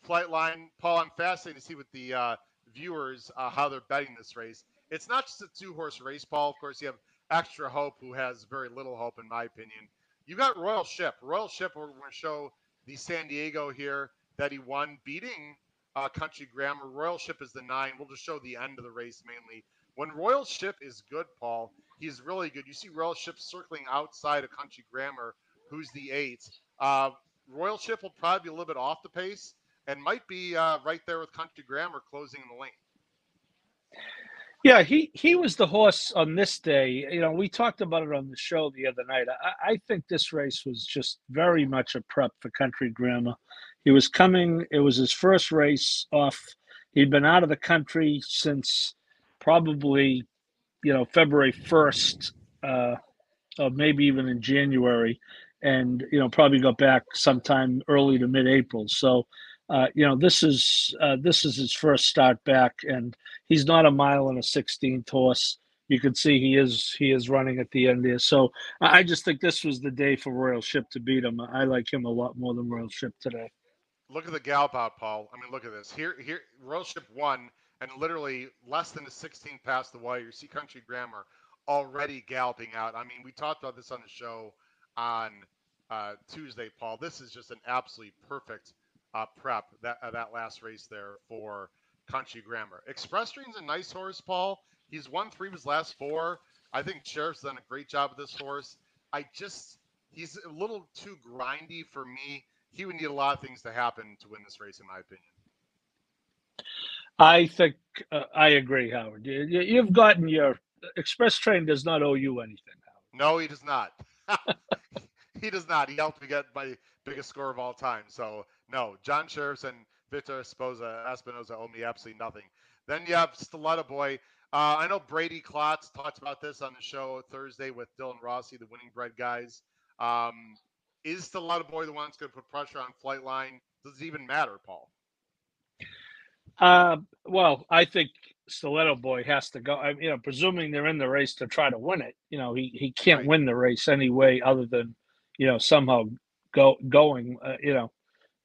Speaker 1: Flightline? Paul, I'm fascinated to see what the uh, viewers uh, how they're betting this race. It's not just a two horse race, Paul. Of course, you have extra hope who has very little hope in my opinion. You got royal ship. Royal ship we're going to show the san diego here that he won beating uh, country grammar. Royal ship is the nine. We'll just show the end of the race mainly. When royal ship is good paul he's really good. You see royal ship circling outside of country grammar who's the eight. Uh, royal ship will probably be a little bit off the pace and might be uh, right there with country grammar closing in the lane
Speaker 3: Yeah, he he was the horse on this day. You know, we talked about it on the show the other night. I, I think this race was just very much a prep for Country Grammar. He was coming. It was his first race off. He'd been out of the country since probably, you know, February first, uh, or maybe even in January, and you know, probably got back sometime early to mid-April. So, uh, you know, this is uh, this is his first start back, and he's not a mile and a sixteenth horse. You can see he is he is running at the end there. So I just think this was the day for Royal Ship to beat him. I like him a lot more than Royal Ship today.
Speaker 1: Look at the gallop out, Paul. I mean, look at this. Here, here, Royal Ship won, and literally less than a 16th past the wire. You see Country Grammar already galloping out. I mean, we talked about this on the show on uh, Tuesday, Paul. This is just an absolutely perfect uh, prep that uh, that last race there for Country Grammar. Express Dream's a nice horse, Paul. He's won three of his last four. I think Sheriff's done a great job with this horse. I just he's a little too grindy for me. He would need a lot of things to happen to win this race, in my opinion.
Speaker 3: I think uh, I agree, Howard. You, you've gotten your Express Train does not owe you anything, Howard.
Speaker 1: No, he does not. he does not. He helped me get my biggest score of all time. So no, John Shirreffs and Victor Esposa, Espinoza owe me absolutely nothing. Then you have Stiletto Boy. Uh, I know Brady Klotz talked about this on the show Thursday with Dylan Rossi, the winning bread guys. Um, is Stiletto Boy the one that's going to put pressure on Flightline? Does it even matter, Paul?
Speaker 3: Uh, well, I think Stiletto Boy has to go. I, you know, presuming they're in the race to try to win it. You know, he he can't
Speaker 1: Right.
Speaker 3: win the race anyway, other than you know somehow go going. Uh, you know,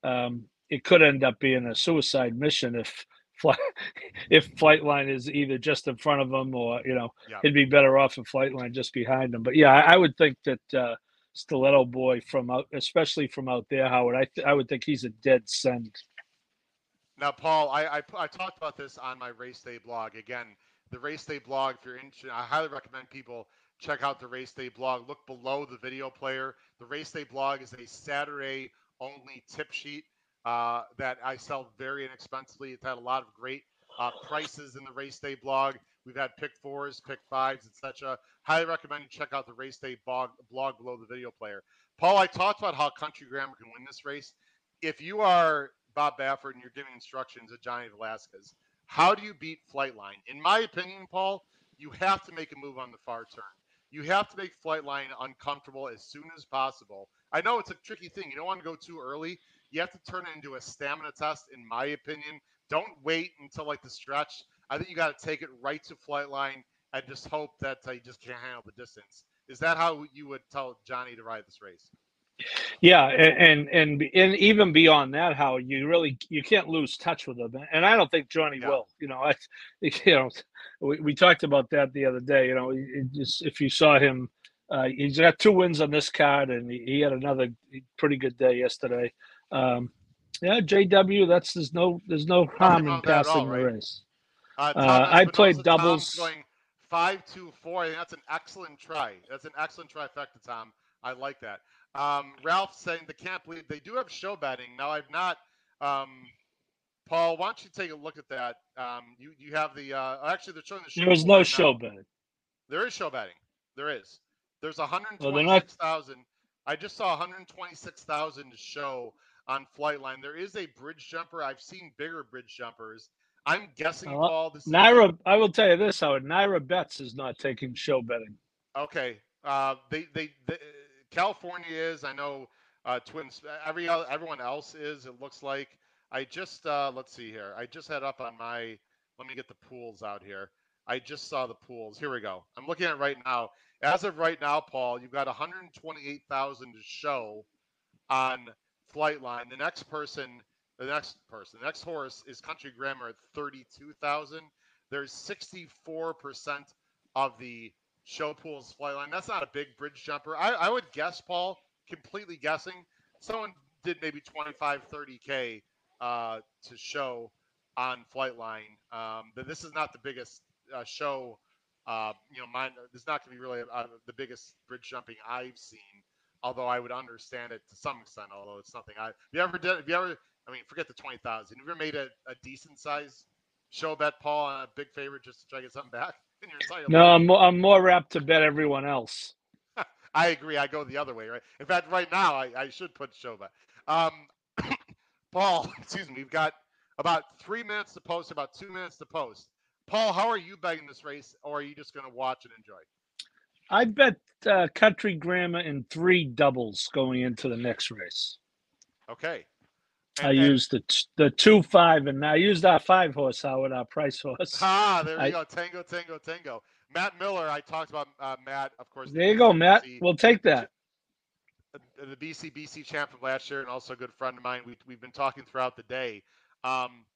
Speaker 3: um, it could end up being a suicide mission if flight if Flightline is either just in front of them or you know
Speaker 1: Yeah.
Speaker 3: he'd be better off if Flightline just behind them. But yeah, I, I would think that uh, Stiletto Boy from out, especially from out there, Howard. I th- I would think he's a dead send.
Speaker 1: Now, Paul, I, I I talked about this on my race day blog. Again, the race day blog. If you're interested, I highly recommend people check out the race day blog. Look below the video player. The race day blog is a Saturday only tip sheet uh, that I sell very inexpensively. It's had a lot of great uh, prices in the race day blog. We've had pick fours, pick fives, etc. Highly recommend you check out the race day blog blog below the video player. Paul, I talked about how Country Grammar can win this race. If you are Bob Baffert and you're giving instructions to Johnny Velazquez, how do you beat Flightline? In my opinion, Paul, you have to make a move on the far turn. You have to make Flightline uncomfortable as soon as possible. I know it's a tricky thing. You don't want to go too early. You have to turn it into a stamina test, in my opinion. Don't wait until like the stretch. I think you got to take it right to flight line and just hope that uh, you just can't handle the distance. Is that how you would tell Johnny to ride this race?
Speaker 3: Yeah, and and and, and even beyond that, how you really you can't lose touch with him, and I don't think Johnny
Speaker 1: Yeah.
Speaker 3: will. You know, I, you know, we, we talked about that the other day. You know, it just if you saw him Uh, he's got two wins on this card, and he, he had another pretty good day yesterday. Um, yeah, JW. That's there's no there's no harm in passing all, right? the race.
Speaker 1: Uh, uh, I played doubles. going five two four. I think that's an excellent try. That's an excellent trifecta, Tom. I like that. Um, Ralph saying they can't believe they do have show betting. Now I've not. Um, Paul, why don't you take a look at that? Um, you you have the uh, actually they're showing the
Speaker 3: show. There is no right show now. betting.
Speaker 1: There is show betting. There is. There's 126,000. Well, I just saw 126,000 show on Flightline. There is a bridge jumper. I've seen bigger bridge jumpers. I'm guessing, uh, Paul. This
Speaker 3: NYRA. I will tell you this: Howard NYRA Bets is not taking show betting.
Speaker 1: Okay. Uh, they, they, they California is. I know uh, Twins. Every everyone else is. It looks like. I just uh, let's see here. I just had up on my. Let me get the pools out here. I just saw the pools. Here we go. I'm looking at right now. As of right now, Paul, you've got 128,000 to show on Flightline. The next person, the next person, the next horse is Country Grammar at 32,000. There's 64% of the show pools Flightline. That's not a big bridge jumper. I, I would guess, Paul, completely guessing, someone did maybe 25, 30K uh, to show on Flightline. Um, but this is not the biggest uh, show. Uh, you know, mine. Is not going to be really uh, the biggest bridge jumping I've seen. Although I would understand it to some extent. Although it's something I. Have you ever did? Have you ever? I mean, forget the twenty thousand. Have you ever made a, a decent size show bet, Paul, on a big favorite just to try to get something back in your entire
Speaker 3: No, I'm more, I'm more apt to bet everyone else.
Speaker 1: I agree. I go the other way, right? In fact, right now I, I should put show bet. Um, Paul, excuse me. We've got about three minutes to post, about two minutes to post. Paul, how are you betting this race, or are you just going to watch and enjoy?
Speaker 3: I bet uh, Country Grandma in three doubles going into the next race.
Speaker 1: Okay.
Speaker 3: And, I and, used the the two five, and I used our five horse Howard, our price horse.
Speaker 1: Ah, there we I, go. Tango, tango, tango. Matt Miller. I talked about uh, Matt, of course.
Speaker 3: There you go, Matt. we'll take that.
Speaker 1: The BC BC champ from last year, and also a good friend of mine. We we've been talking throughout the day. Um,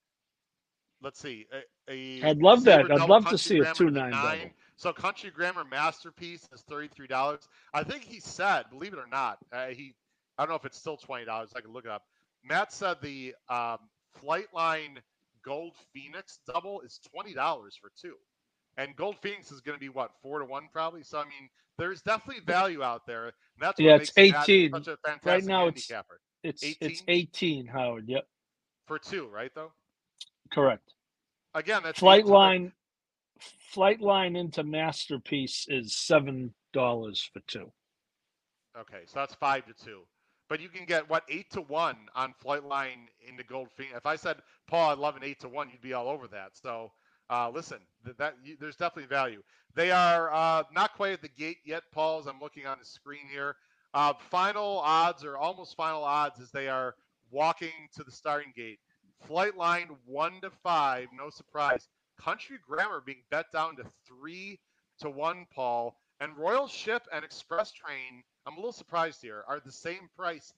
Speaker 1: let's see. A,
Speaker 3: a I'd love that. I'd love to see a two nine. nine.
Speaker 1: So Country Grammar Masterpiece is thirty three dollars. I think he said, believe it or not, uh, he. I don't know if it's still twenty dollars. I can look it up. Matt said the um, Flightline Gold Phoenix double is twenty dollars for two, and Gold Phoenix is going to be what four to one probably. So I mean, there's definitely value out there. that's
Speaker 3: yeah, it's eighteen. right now, it's it's 18? it's eighteen. Howard, yep.
Speaker 1: For two, right though.
Speaker 3: Correct.
Speaker 1: Again, that's
Speaker 3: flight line. Flight line into masterpiece is seven dollars for two.
Speaker 1: Okay, so that's five to two. But you can get what eight to one on flight line into Gold Phoenix. If I said Paul, I'd love an eight to one, you'd be all over that. So uh, listen, that, that you, there's definitely value. They are uh, not quite at the gate yet, Paul. As I'm looking on the screen here, uh, final odds or almost final odds as they are walking to the starting gate. Flightline one to five, no surprise. Country Grammar being bet down to three to one, Paul. And Royal Ship and Express Train, I'm a little surprised here, are the same price,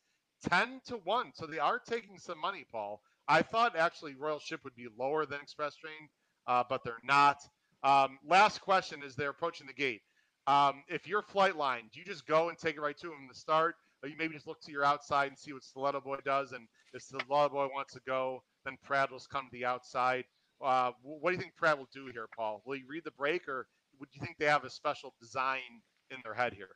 Speaker 1: 10 to 1. So they are taking some money, Paul. I thought actually Royal Ship would be lower than Express Train, uh, but they're not. Um, last question as they're approaching the gate. Um, if you're flight line, do you just go and take it right to them to start? You maybe just look to your outside and see what Stiletto Boy does? And if Stiletto Boy wants to go, then Prattl's come to the outside. Uh, what do you think Prat will do here, Paul? Will he read the break, or would you think they have a special design in their head here?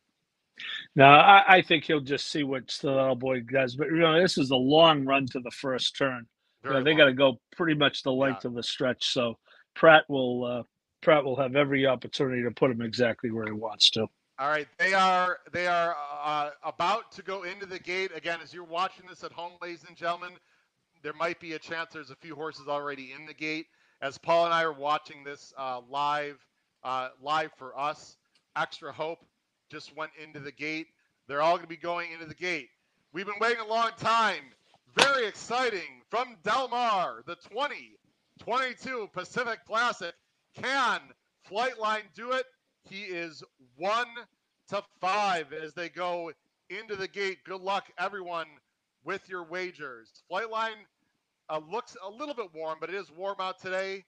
Speaker 3: No, I, I think he'll just see what Stiletto Boy does. But you know, this is a long run to the first turn. You know, they got to go pretty much the length yeah. of the stretch. So Prat will uh, Prat will have every opportunity to put him exactly where he wants to.
Speaker 1: All right, they are they are uh, about to go into the gate again. As you're watching this at home, ladies and gentlemen, there might be a chance there's a few horses already in the gate. As Paul and I are watching this uh, live, uh, live for us, Extra Hope just went into the gate. They're all going to be going into the gate. We've been waiting a long time. Very exciting from Del Mar, the 2022 Pacific Classic. Can Flightline do it? He is one to five as they go into the gate. Good luck, everyone, with your wagers. Flightline uh, looks a little bit warm, but it is warm out today.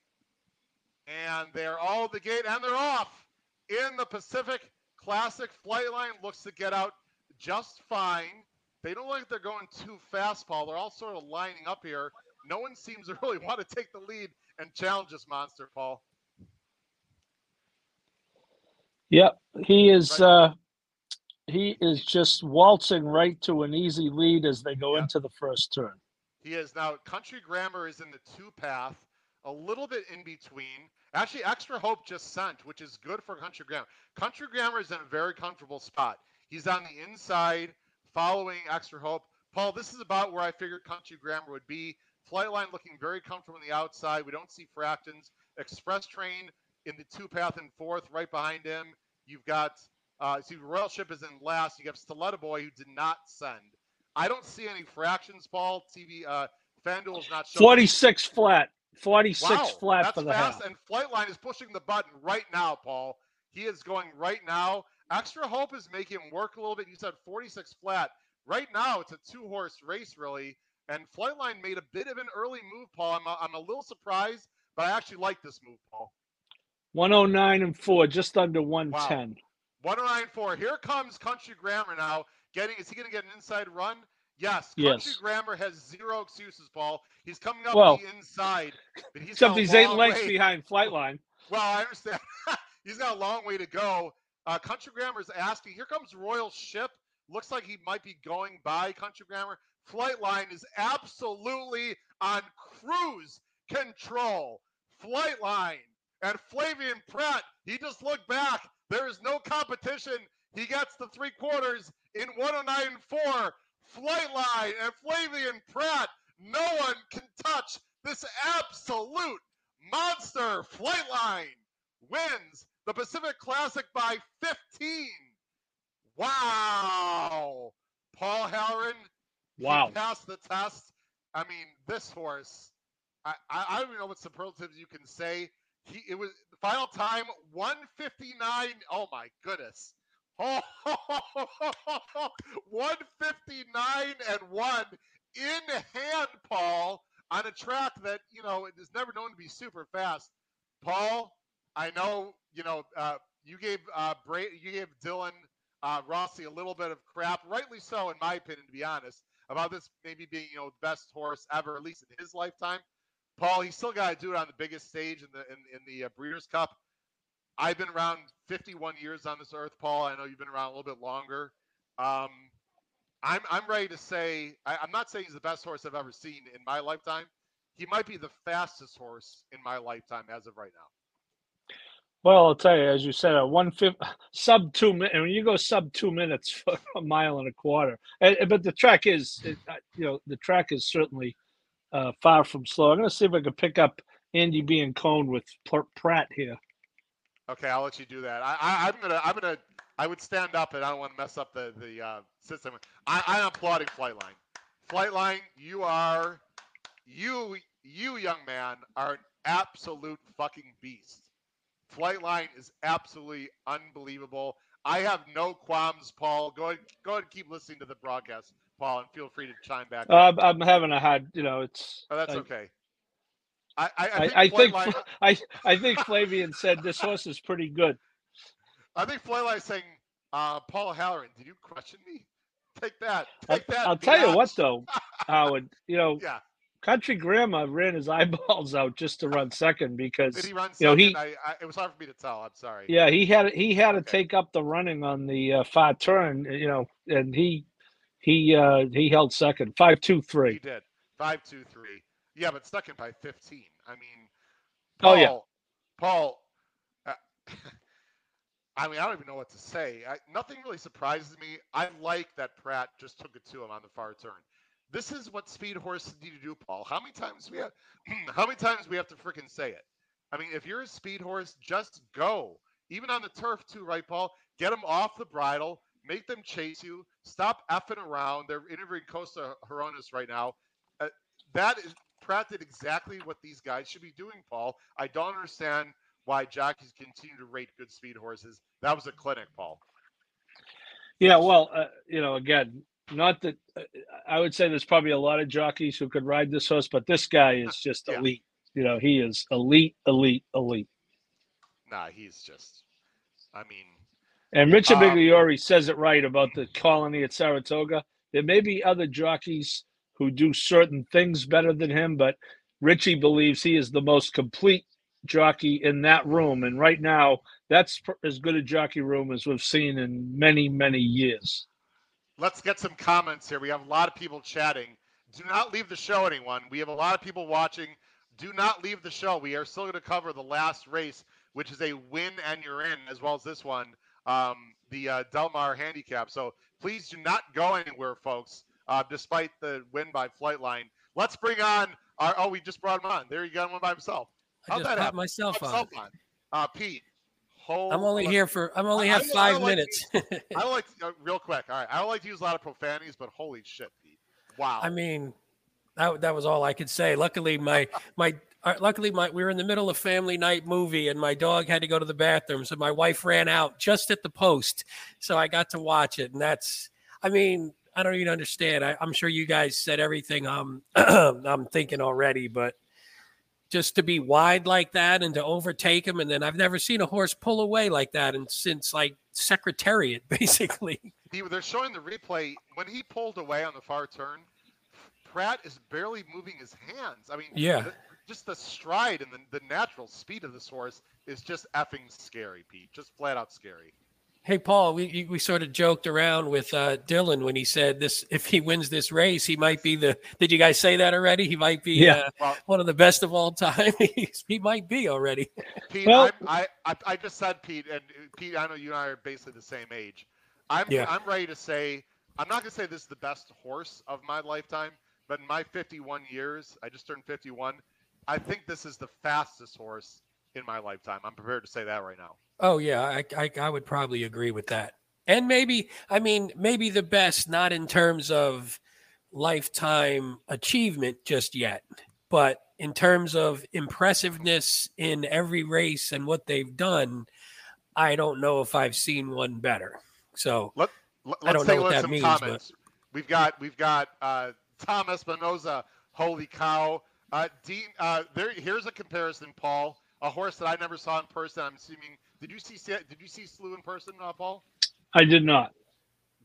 Speaker 1: And they're all at the gate and they're off in the Pacific Classic Flightline looks to get out just fine. They don't look like they're going too fast, Paul. They're all sort of lining up here. No one seems to really want to take the lead and challenge this monster, Paul.
Speaker 3: Yep, he is. Uh, he is just waltzing right to an easy lead as they go
Speaker 1: Yeah.
Speaker 3: into the first turn.
Speaker 1: He is now Country Grammar is in the two path, a little bit in between. Actually, Extra Hope just sent, which is good for Country Grammar. Country Grammar is in a very comfortable spot. He's on the inside, following Extra Hope. Paul, this is about where I figured Country Grammar would be. Flightline looking very comfortable on the outside. We don't see fractions. Express Train in the two path and fourth, right behind him. You've got uh, see Royal Ship is in last. You have Stiletto Boy who did not send. I don't see any fractions, Paul. TV uh, FanDuel is not showing.
Speaker 3: Forty-six flat. Forty-six
Speaker 1: Wow,
Speaker 3: flat
Speaker 1: that's
Speaker 3: for the
Speaker 1: fast.
Speaker 3: half.
Speaker 1: And Flightline is pushing the button right now, Paul. He is going right now. Extra Hope is making him work a little bit. You said 46 flat. Right now, it's a two horse race, really. And Flightline made a bit of an early move, Paul. I'm a, I'm a little surprised, but I actually like this move, Paul.
Speaker 3: One oh nine and four, just under one ten.
Speaker 1: 1094. Here comes Country Grammar now. Getting is he going to get an inside run? Yes. Country
Speaker 3: Yes.
Speaker 1: Grammar has zero excuses, Paul. He's coming up
Speaker 3: Well,
Speaker 1: the inside, but he's
Speaker 3: Except he's eight lengths
Speaker 1: way-
Speaker 3: behind Flightline.
Speaker 1: Well, I understand. He's got a long way to go. Uh, Country Grammar is asking. Here comes Royal Ship. Looks like he might be going by Country Grammar. Flightline is absolutely on cruise control. Flightline and Flavien Prat. He just looked back. There is no competition. He gets the three quarters in 109.4. Flightline and Flavien Prat. No one can touch this absolute monster. Flightline wins the Pacific Classic by 15. Wow. Paul Halloran,
Speaker 3: Wow.
Speaker 1: passed the test. I mean, this horse, I, I, I don't even know what superlatives you can say. He it was the final time 159. Oh my goodness. Oh, 159 and one in hand, Paul, on a track that you know is never known to be super fast. Paul, I know you know uh, you gave uh, Bra- you gave Dylan uh, Rossi a little bit of crap, rightly so, in my opinion, to be honest, about this maybe being you know the best horse ever, at least in his lifetime. Paul, he's still got to do it on the biggest stage in the in, in the uh, Breeders' Cup. I've been around 51 years on this earth, Paul. I know you've been around a little bit longer. Um, I'm I'm ready to say I, I'm not saying he's the best horse I've ever seen in my lifetime. He might be the fastest horse in my lifetime as of right now.
Speaker 3: Well, I'll tell you, as you said, a one fifth sub two minutes. When you go sub two minutes for a mile and a quarter, and, but the track is, it, uh, you know, the track is certainly uh, far from slow. I'm going to see if I can pick up Andy B and Cone with Pr- Prat here.
Speaker 1: Okay, I'll let you do that. I, I'm gonna I'm gonna I would stand up and I don't want to mess up the the uh, system. I, I am applauding Flightline. Flightline, you are you you young man are an absolute fucking beast. Flightline is absolutely unbelievable. I have no qualms, Paul. Go ahead, go ahead and keep listening to the broadcast, Paul, and feel free to chime back.
Speaker 3: Uh, I'm having a hard, you know, it's.
Speaker 1: oh, that's
Speaker 3: I,
Speaker 1: okay. I I,
Speaker 3: I,
Speaker 1: I
Speaker 3: I
Speaker 1: think
Speaker 3: think I I think Flavien said this horse is pretty good.
Speaker 1: I think Flightline is saying, uh, Paul Halloran, did you question me? Take that.
Speaker 3: I'll,
Speaker 1: Take that.
Speaker 3: I'll tell you what though, Howard. You know,
Speaker 1: Yeah.
Speaker 3: Country Grandma ran his eyeballs out just to run second because
Speaker 1: Did he run
Speaker 3: you know, he-
Speaker 1: I, I, it was hard for me to tell. I'm sorry.
Speaker 3: Yeah, he had he had to take up the running on the uh, far turn, you know, and he he uh he held second, five two three.
Speaker 1: He did. Five, two, three. Yeah, but second by 15. I mean, Paul,
Speaker 3: Oh, yeah.
Speaker 1: Paul, uh, I mean, I don't even know what to say. I, nothing really surprises me. I like that Prat just took it to him on the far turn. This is what speed horses need to do, Paul. How many times we have, how many times we have to freaking say it? I mean, if you're a speed horse, just go. Even on the turf too, right, Paul? Get him off the bridle, make them chase you. Stop effing around. They're interviewing Kosta Hronis right now. Uh, that is Prat did exactly what these guys should be doing, Paul. I don't understand why jockeys continue to rate good speed horses. That was a clinic, Paul.
Speaker 3: Yeah, well, uh, you know, again, not that uh, I would say there's probably a lot of jockeys who could ride this horse, but this guy is just
Speaker 1: Yeah.
Speaker 3: elite. You know, he is elite, elite, elite.
Speaker 1: Nah, he's just. I mean,
Speaker 3: And Richard
Speaker 1: Um,
Speaker 3: Migliore says it right about the colony at Saratoga. There may be other jockeys who do certain things better than him, but Richie believes he is the most complete jockey in that room. And right now, that's pr- as good a jockey room as we've seen in many, many years.
Speaker 1: Let's get some comments here. We have a lot of people chatting. Do not leave the show, anyone. We have a lot of people watching. Do not leave the show. We are still going to cover the last race, which is a win and you're in, as well as this one, um, the uh, Del Mar handicap. So please do not go anywhere, folks, uh, despite the win by Flightline. Let's bring on our. Oh, we just brought him on. There you got one by himself.
Speaker 4: I
Speaker 1: How'd
Speaker 4: just
Speaker 1: that happen?
Speaker 4: myself on.
Speaker 1: himself on. Uh, Pete.
Speaker 4: I'm only here for. I'm only
Speaker 1: I- I
Speaker 4: have
Speaker 1: don't- I
Speaker 4: five
Speaker 1: like
Speaker 4: minutes.
Speaker 1: I don't like uh, real quick. All right, I don't like to use a lot of profanities, but holy shit, Pete! Wow.
Speaker 4: I mean, that that was all I could say. Luckily, my my luckily my we were in the middle of family night movie, and my dog had to go to the bathroom, so my wife ran out just at the post, so I got to watch it, and that's. I mean, I don't even understand. I, I'm sure you guys said everything I'm um, I'm thinking already, but just to be wide like that and to overtake him, and then I've never seen a horse pull away like that, and since like Secretariat, basically.
Speaker 1: He, they're showing the replay when he pulled away on the far turn. Prat is barely moving his hands. I mean,
Speaker 4: Yeah.
Speaker 1: the- just the stride and the, the natural speed of this horse is just effing scary, Pete. Just flat out scary.
Speaker 4: Hey Paul, we we sort of joked around with uh, Dylan when he said this: if he wins this race, he might be the. Did you guys say that already? He might be
Speaker 3: Yeah.
Speaker 4: uh,
Speaker 1: Well-
Speaker 4: one of the best of all time. He's- he might be already.
Speaker 1: Pete,
Speaker 3: Well-
Speaker 1: I'm, I, I I just said Pete, and uh, Pete, I know you and I are basically the same age. I'm
Speaker 4: Yeah.
Speaker 1: I'm ready to say I'm not gonna say this is the best horse of my lifetime, but in my 51 years, I just turned 51. I think this is the fastest horse in my lifetime. I'm prepared to say that right now.
Speaker 4: Oh yeah, I, I I would probably agree with that. And maybe I mean maybe the best, not in terms of lifetime achievement just yet, but in terms of impressiveness in every race and what they've done. I don't know if I've seen one better. So
Speaker 1: L-
Speaker 4: I
Speaker 1: let's
Speaker 4: don't
Speaker 1: take
Speaker 4: know what that
Speaker 1: some
Speaker 4: means, but-
Speaker 1: We've got we've got uh, Tom Espinoza. Holy cow! Uh, Dean, uh, there. Here's a comparison, Paul. A horse that I never saw in person. I'm assuming. Did you see? Did you see Slew in person, uh, Paul?
Speaker 3: I did not.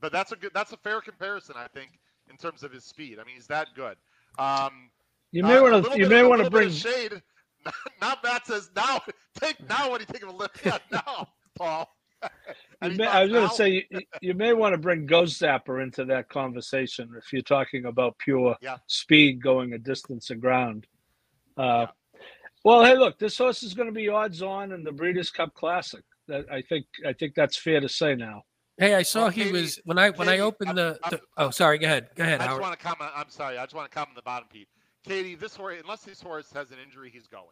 Speaker 1: But that's a good. That's a fair comparison, I think, in terms of his speed. I mean, he's that good. Um,
Speaker 3: You may
Speaker 1: uh,
Speaker 3: want to. You
Speaker 1: bit-
Speaker 3: may want to bring.
Speaker 1: shade. Now Matt says now. Take now. What do you think of a lift? Now, Paul.
Speaker 3: You may, I was going to say you, you may want to bring Ghostzapper into that conversation if you're talking about pure
Speaker 1: Yeah.
Speaker 3: speed going a distance of ground. Uh,
Speaker 1: Yeah.
Speaker 3: Well, hey, look, this horse is going to be odds on in the Breeders' Cup Classic. That I think I think that's fair to say now.
Speaker 4: Hey, I saw
Speaker 1: Well,
Speaker 4: he
Speaker 1: Katie-
Speaker 4: was when I when I
Speaker 1: Katie,
Speaker 4: opened
Speaker 1: I'm-
Speaker 4: the, the. Oh, sorry. Go ahead. Go ahead,
Speaker 1: I just
Speaker 4: Howard.
Speaker 1: want to comment. I'm sorry. I just want to comment the bottom, Pete. Katie, this horse, unless this horse has an injury, he's going.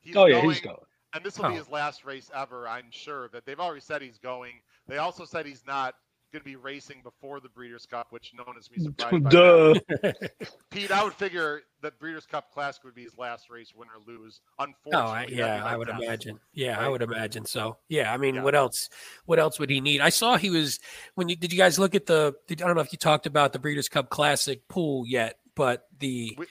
Speaker 1: He's
Speaker 3: oh yeah, he's going.
Speaker 1: And this will be
Speaker 4: Oh.
Speaker 1: his last race ever, I'm sure. That they've already said he's going. They also said he's not going to be racing before the Breeders' Cup, which no one is be surprised by. that.
Speaker 3: Duh.
Speaker 1: Pete, I would figure that Breeders' Cup Classic would be his last race, win or lose.
Speaker 4: Oh,
Speaker 1: Unfortunately,
Speaker 4: I, yeah,
Speaker 1: my
Speaker 4: I would
Speaker 1: guess.
Speaker 4: imagine. Yeah, I would imagine so. Yeah, I mean,
Speaker 1: Yeah.
Speaker 4: what else? What else would he need? I saw he was when you did. You guys look at the? Did, I don't know if you talked about the Breeders' Cup Classic pool yet, but the
Speaker 1: We-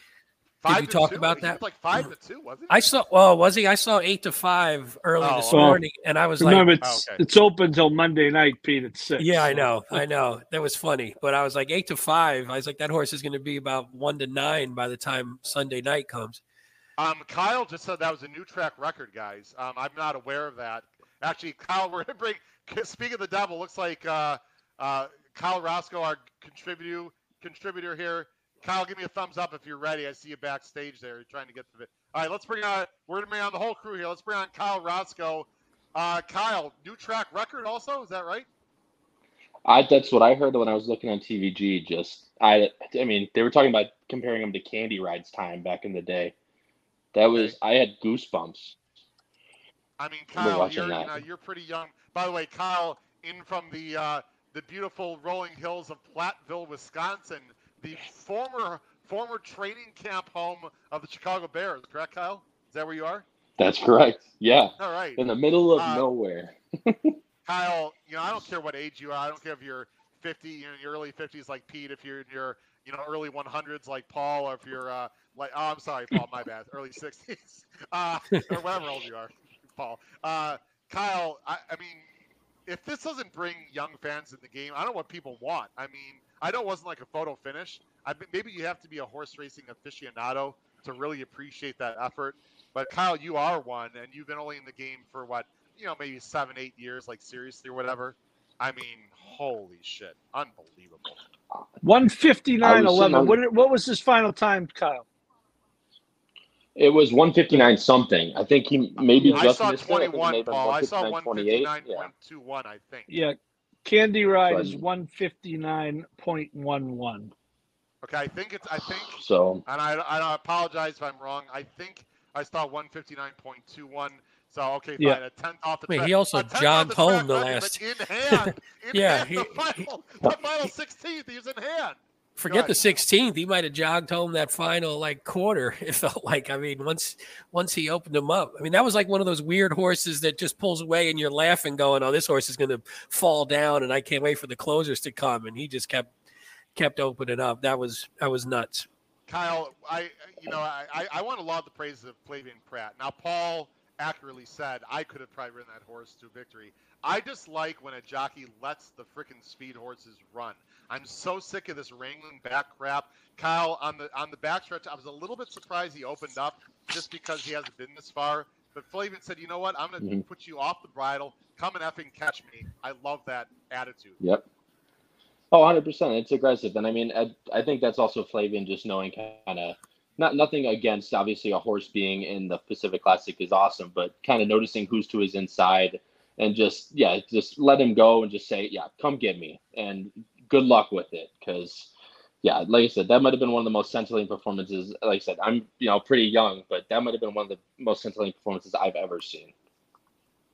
Speaker 4: Did you talk
Speaker 1: two?
Speaker 4: about that?
Speaker 1: like five to two, wasn't he?
Speaker 4: I saw. Well, was he? I saw eight to five early
Speaker 1: Oh,
Speaker 4: this
Speaker 1: okay.
Speaker 4: morning, and I was like,
Speaker 3: Remember, it's
Speaker 1: okay.
Speaker 3: it's open till Monday night, Pete. At six.
Speaker 4: Yeah, I know, I know. That was funny, but I was like eight to five. I was like, that horse is going to be about one to nine by the time Sunday night comes.
Speaker 1: Um, Kyle just said that was a new track record, guys. Um, I'm not aware of that. Actually, Kyle, we're gonna bring. Speaking of the devil, looks like uh, uh, Kyle Roscoe, our contributor, contributor here. Kyle, give me a thumbs up if you're ready. I see you backstage there. You're trying to get to the. All right, let's bring on. We're gonna bring on the whole crew here. Let's bring on Kyle Roscoe. Uh, Kyle, new track record also. Is that right?
Speaker 5: I that's what I heard when I was looking on TVG. Just I, I mean, they were talking about comparing him to Candy Ride's time back in the day. That was I had goosebumps.
Speaker 1: I mean, Kyle, you're you know you're pretty young. By the way, Kyle, in from the uh, the beautiful rolling hills of Platteville, Wisconsin, the former former training camp home of the Chicago Bears. Correct, Kyle? Is that where you are?
Speaker 5: That's correct. Yeah,
Speaker 1: All right,
Speaker 5: in the middle of
Speaker 1: Uh,
Speaker 5: nowhere.
Speaker 1: Kyle. You know, I don't care what age you are. I don't care if you're 50, you know, in your early 50s like Pete. If you're in your you know early 100s like Paul, or if you're uh, like oh, I'm sorry, Paul, my bad, early 60s, uh, or whatever old you are, Paul. Uh, Kyle, I, I mean, if this doesn't bring young fans in the game, I don't know what people want. I mean, I know it wasn't like a photo finish. I maybe you have to be a horse racing aficionado to really appreciate that effort. But Kyle, you are one, and you've been only in the game for what you know, maybe seven, eight years, like seriously or whatever. I mean, holy shit, unbelievable.
Speaker 3: One fifty nine
Speaker 5: I was sitting
Speaker 3: eleven.
Speaker 5: on-
Speaker 3: What what was his final time, Kyle?
Speaker 5: It was 159 something. I think he maybe
Speaker 1: I
Speaker 5: just
Speaker 1: saw
Speaker 5: missed it. I think it
Speaker 1: 21,
Speaker 5: may have been
Speaker 1: Paul. I saw
Speaker 5: 159.28.
Speaker 1: 159.21, I think.
Speaker 3: Yeah, Candy Ride
Speaker 5: So
Speaker 3: is one fifty nine point one one.
Speaker 1: Okay, I think it's. I think,
Speaker 5: So
Speaker 1: and I, I apologize if I'm wrong. I think I saw 159.21. So okay, fine.
Speaker 3: Yeah.
Speaker 1: A tenth off the
Speaker 4: Wait,
Speaker 1: track.
Speaker 4: he also
Speaker 1: a tenth
Speaker 4: jogged
Speaker 1: the
Speaker 4: home the last-
Speaker 1: but in hand. In
Speaker 4: Yeah,
Speaker 1: hand,
Speaker 4: he-
Speaker 1: the final, the final 16th. He was in hand.
Speaker 4: Forget the 16th. He might have jogged home that final like quarter. It felt like. I mean, once once he opened him up. I mean, that was like one of those weird horses that just pulls away and you're laughing, going, "Oh, this horse is going to fall down," and I can't wait for the closers to come. And he just kept kept opening up. That was that was nuts.
Speaker 1: Kyle, I you know I, I, I want to laud the praises of Flavien Prat. Now Paul accurately said I could have probably ridden that horse to victory. I just like when a jockey lets the frickin' speed horses run. I'm so sick of this wrangling back crap. Kyle on the on the backstretch, I was a little bit surprised he opened up just because he hasn't been this far. But Flavien said, you know what? I'm gonna
Speaker 5: Mhm.
Speaker 1: put you off the bridle. Come and effing catch me. I love that attitude.
Speaker 5: Yep. Oh, 100%. It's aggressive. And I mean, I, I think that's also Flavien just knowing kind of not nothing against obviously a horse being in the Pacific Classic is awesome, but kind of noticing who's to his inside and just, yeah, just let him go and just say, yeah, come get me. And good luck with it. Cause, yeah, like I said, that might have been one of the most scintillating performances. Like I said, I'm, you know, pretty young, but that might have been one of the most scintillating performances I've ever seen.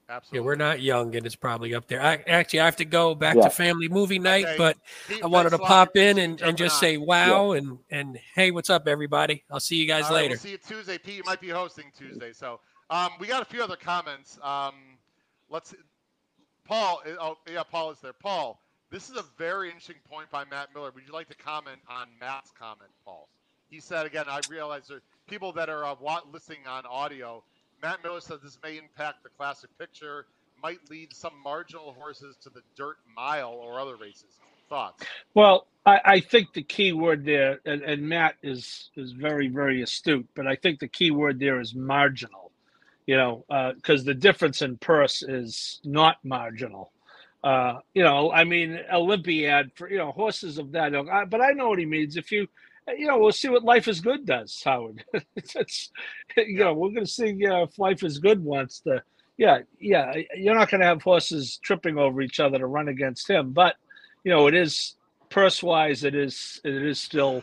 Speaker 1: Absolutely.
Speaker 4: Yeah, we're not young, and it's probably up there. I actually I have to go back
Speaker 5: Yeah.
Speaker 4: to family movie night,
Speaker 1: Okay.
Speaker 4: but
Speaker 1: Pete,
Speaker 4: I wanted to
Speaker 1: thanks a lot.
Speaker 4: pop in and, and just
Speaker 1: on.
Speaker 4: say wow and and hey, what's up, everybody? I'll see you guys
Speaker 1: All right,
Speaker 4: later.
Speaker 1: We'll see you Tuesday. Pete, you might be hosting Tuesday. So um, we got a few other comments. Um, let's. Paul, uh, oh yeah, Paul is there. Paul, this is a very interesting point by Matt Miller. Would you like to comment on Matt's comment, Paul? He said again. I realize there people that are uh, listening on audio. Matt Miller says this may impact the classic picture, might lead some marginal horses to the dirt mile or other races. Thoughts?
Speaker 3: Well, I, I think the key word there, and, and Matt is is very very astute, but I think the key word there is marginal. You know, because the difference in purse is not marginal. Uh, you know, I mean, Olympiad for you know horses of that ilk. I, but I know what he means. If you, you know, we'll see what Life is Good does, Howard. it's, you know, we're going to see uh, if Life is Good wants to. Yeah, yeah, you're not going to have horses tripping over each other to run against him, but you know, it is purse wise, it is it is still,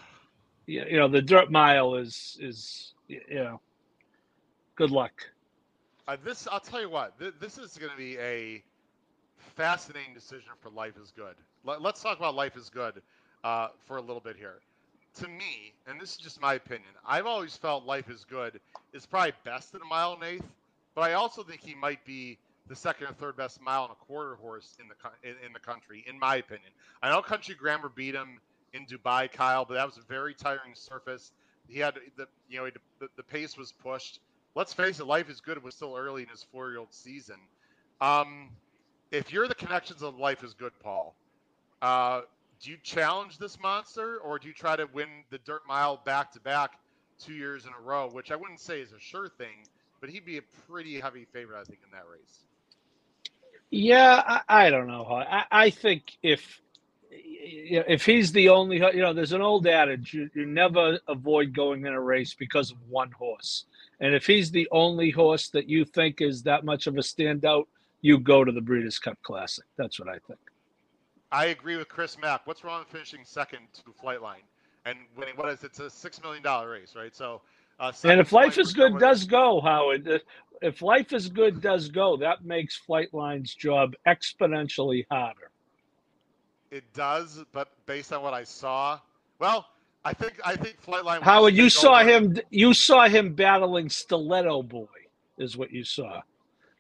Speaker 3: you know, the dirt mile is is you know, good luck.
Speaker 1: Uh, this, I'll tell you what. Th- this is going to be a fascinating decision for Life is Good. Let, us talk about Life is Good uh, for a little bit here. To me, and this is just my opinion, I've always felt Life is Good is probably best in a mile and eighth, but I also think he might be the second or third best mile and a quarter horse in the co- in, in the country, in my opinion. I know Country Grammar beat him in Dubai, Kyle, but that was a very tiring surface. He had the you know the, the pace was pushed let's face it, life is good. was still early in his four-year-old season. Um, if you're the connections of life is good, Paul, uh, do you challenge this monster, or do you try to win the dirt mile back to back two years in a row? Which I wouldn't say is a sure thing, but he'd be a pretty heavy favorite, I think, in that race.
Speaker 3: Yeah, I, I don't know. I, I think if if he's the only, you know, there's an old adage: you, you never avoid going in a race because of one horse. And if he's the only horse that you think is that much of a standout, you go to the Breeders' Cup Classic. That's what I think.
Speaker 1: I agree with Chris Mack. What's wrong with finishing second to Flightline and winning? What is it? It's a six million dollar race, right? So, uh,
Speaker 3: And if Life is Good does go, Howard, if- if Life is Good does go, that makes Flightline's job exponentially harder.
Speaker 1: It does, but based on what I saw, well, I think I think Flightline.
Speaker 3: Howard, you saw
Speaker 1: over.
Speaker 3: him. You saw him battling Stiletto Boy, is what you saw.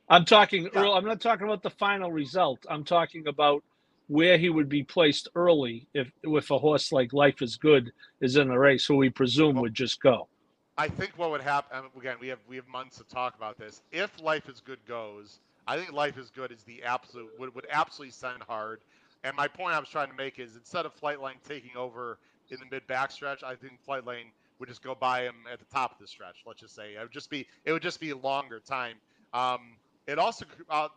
Speaker 3: I'm talking.
Speaker 1: Yeah.
Speaker 3: earl I'm not talking about the final result. I'm talking about where he would be placed early if, if a horse like Life is Good is in the race, who we presume
Speaker 1: Well-
Speaker 3: would just go.
Speaker 1: I think what would happen again. We have we have months to talk about this. If Life is Good goes, I think Life is Good is the absolute would, would absolutely send hard. And my point I was trying to make is instead of Flightline taking over in the mid backstretch, I think Flightline would just go by him at the top of the stretch. Let's just say it would just be it would just be a longer time. Um, it also, uh,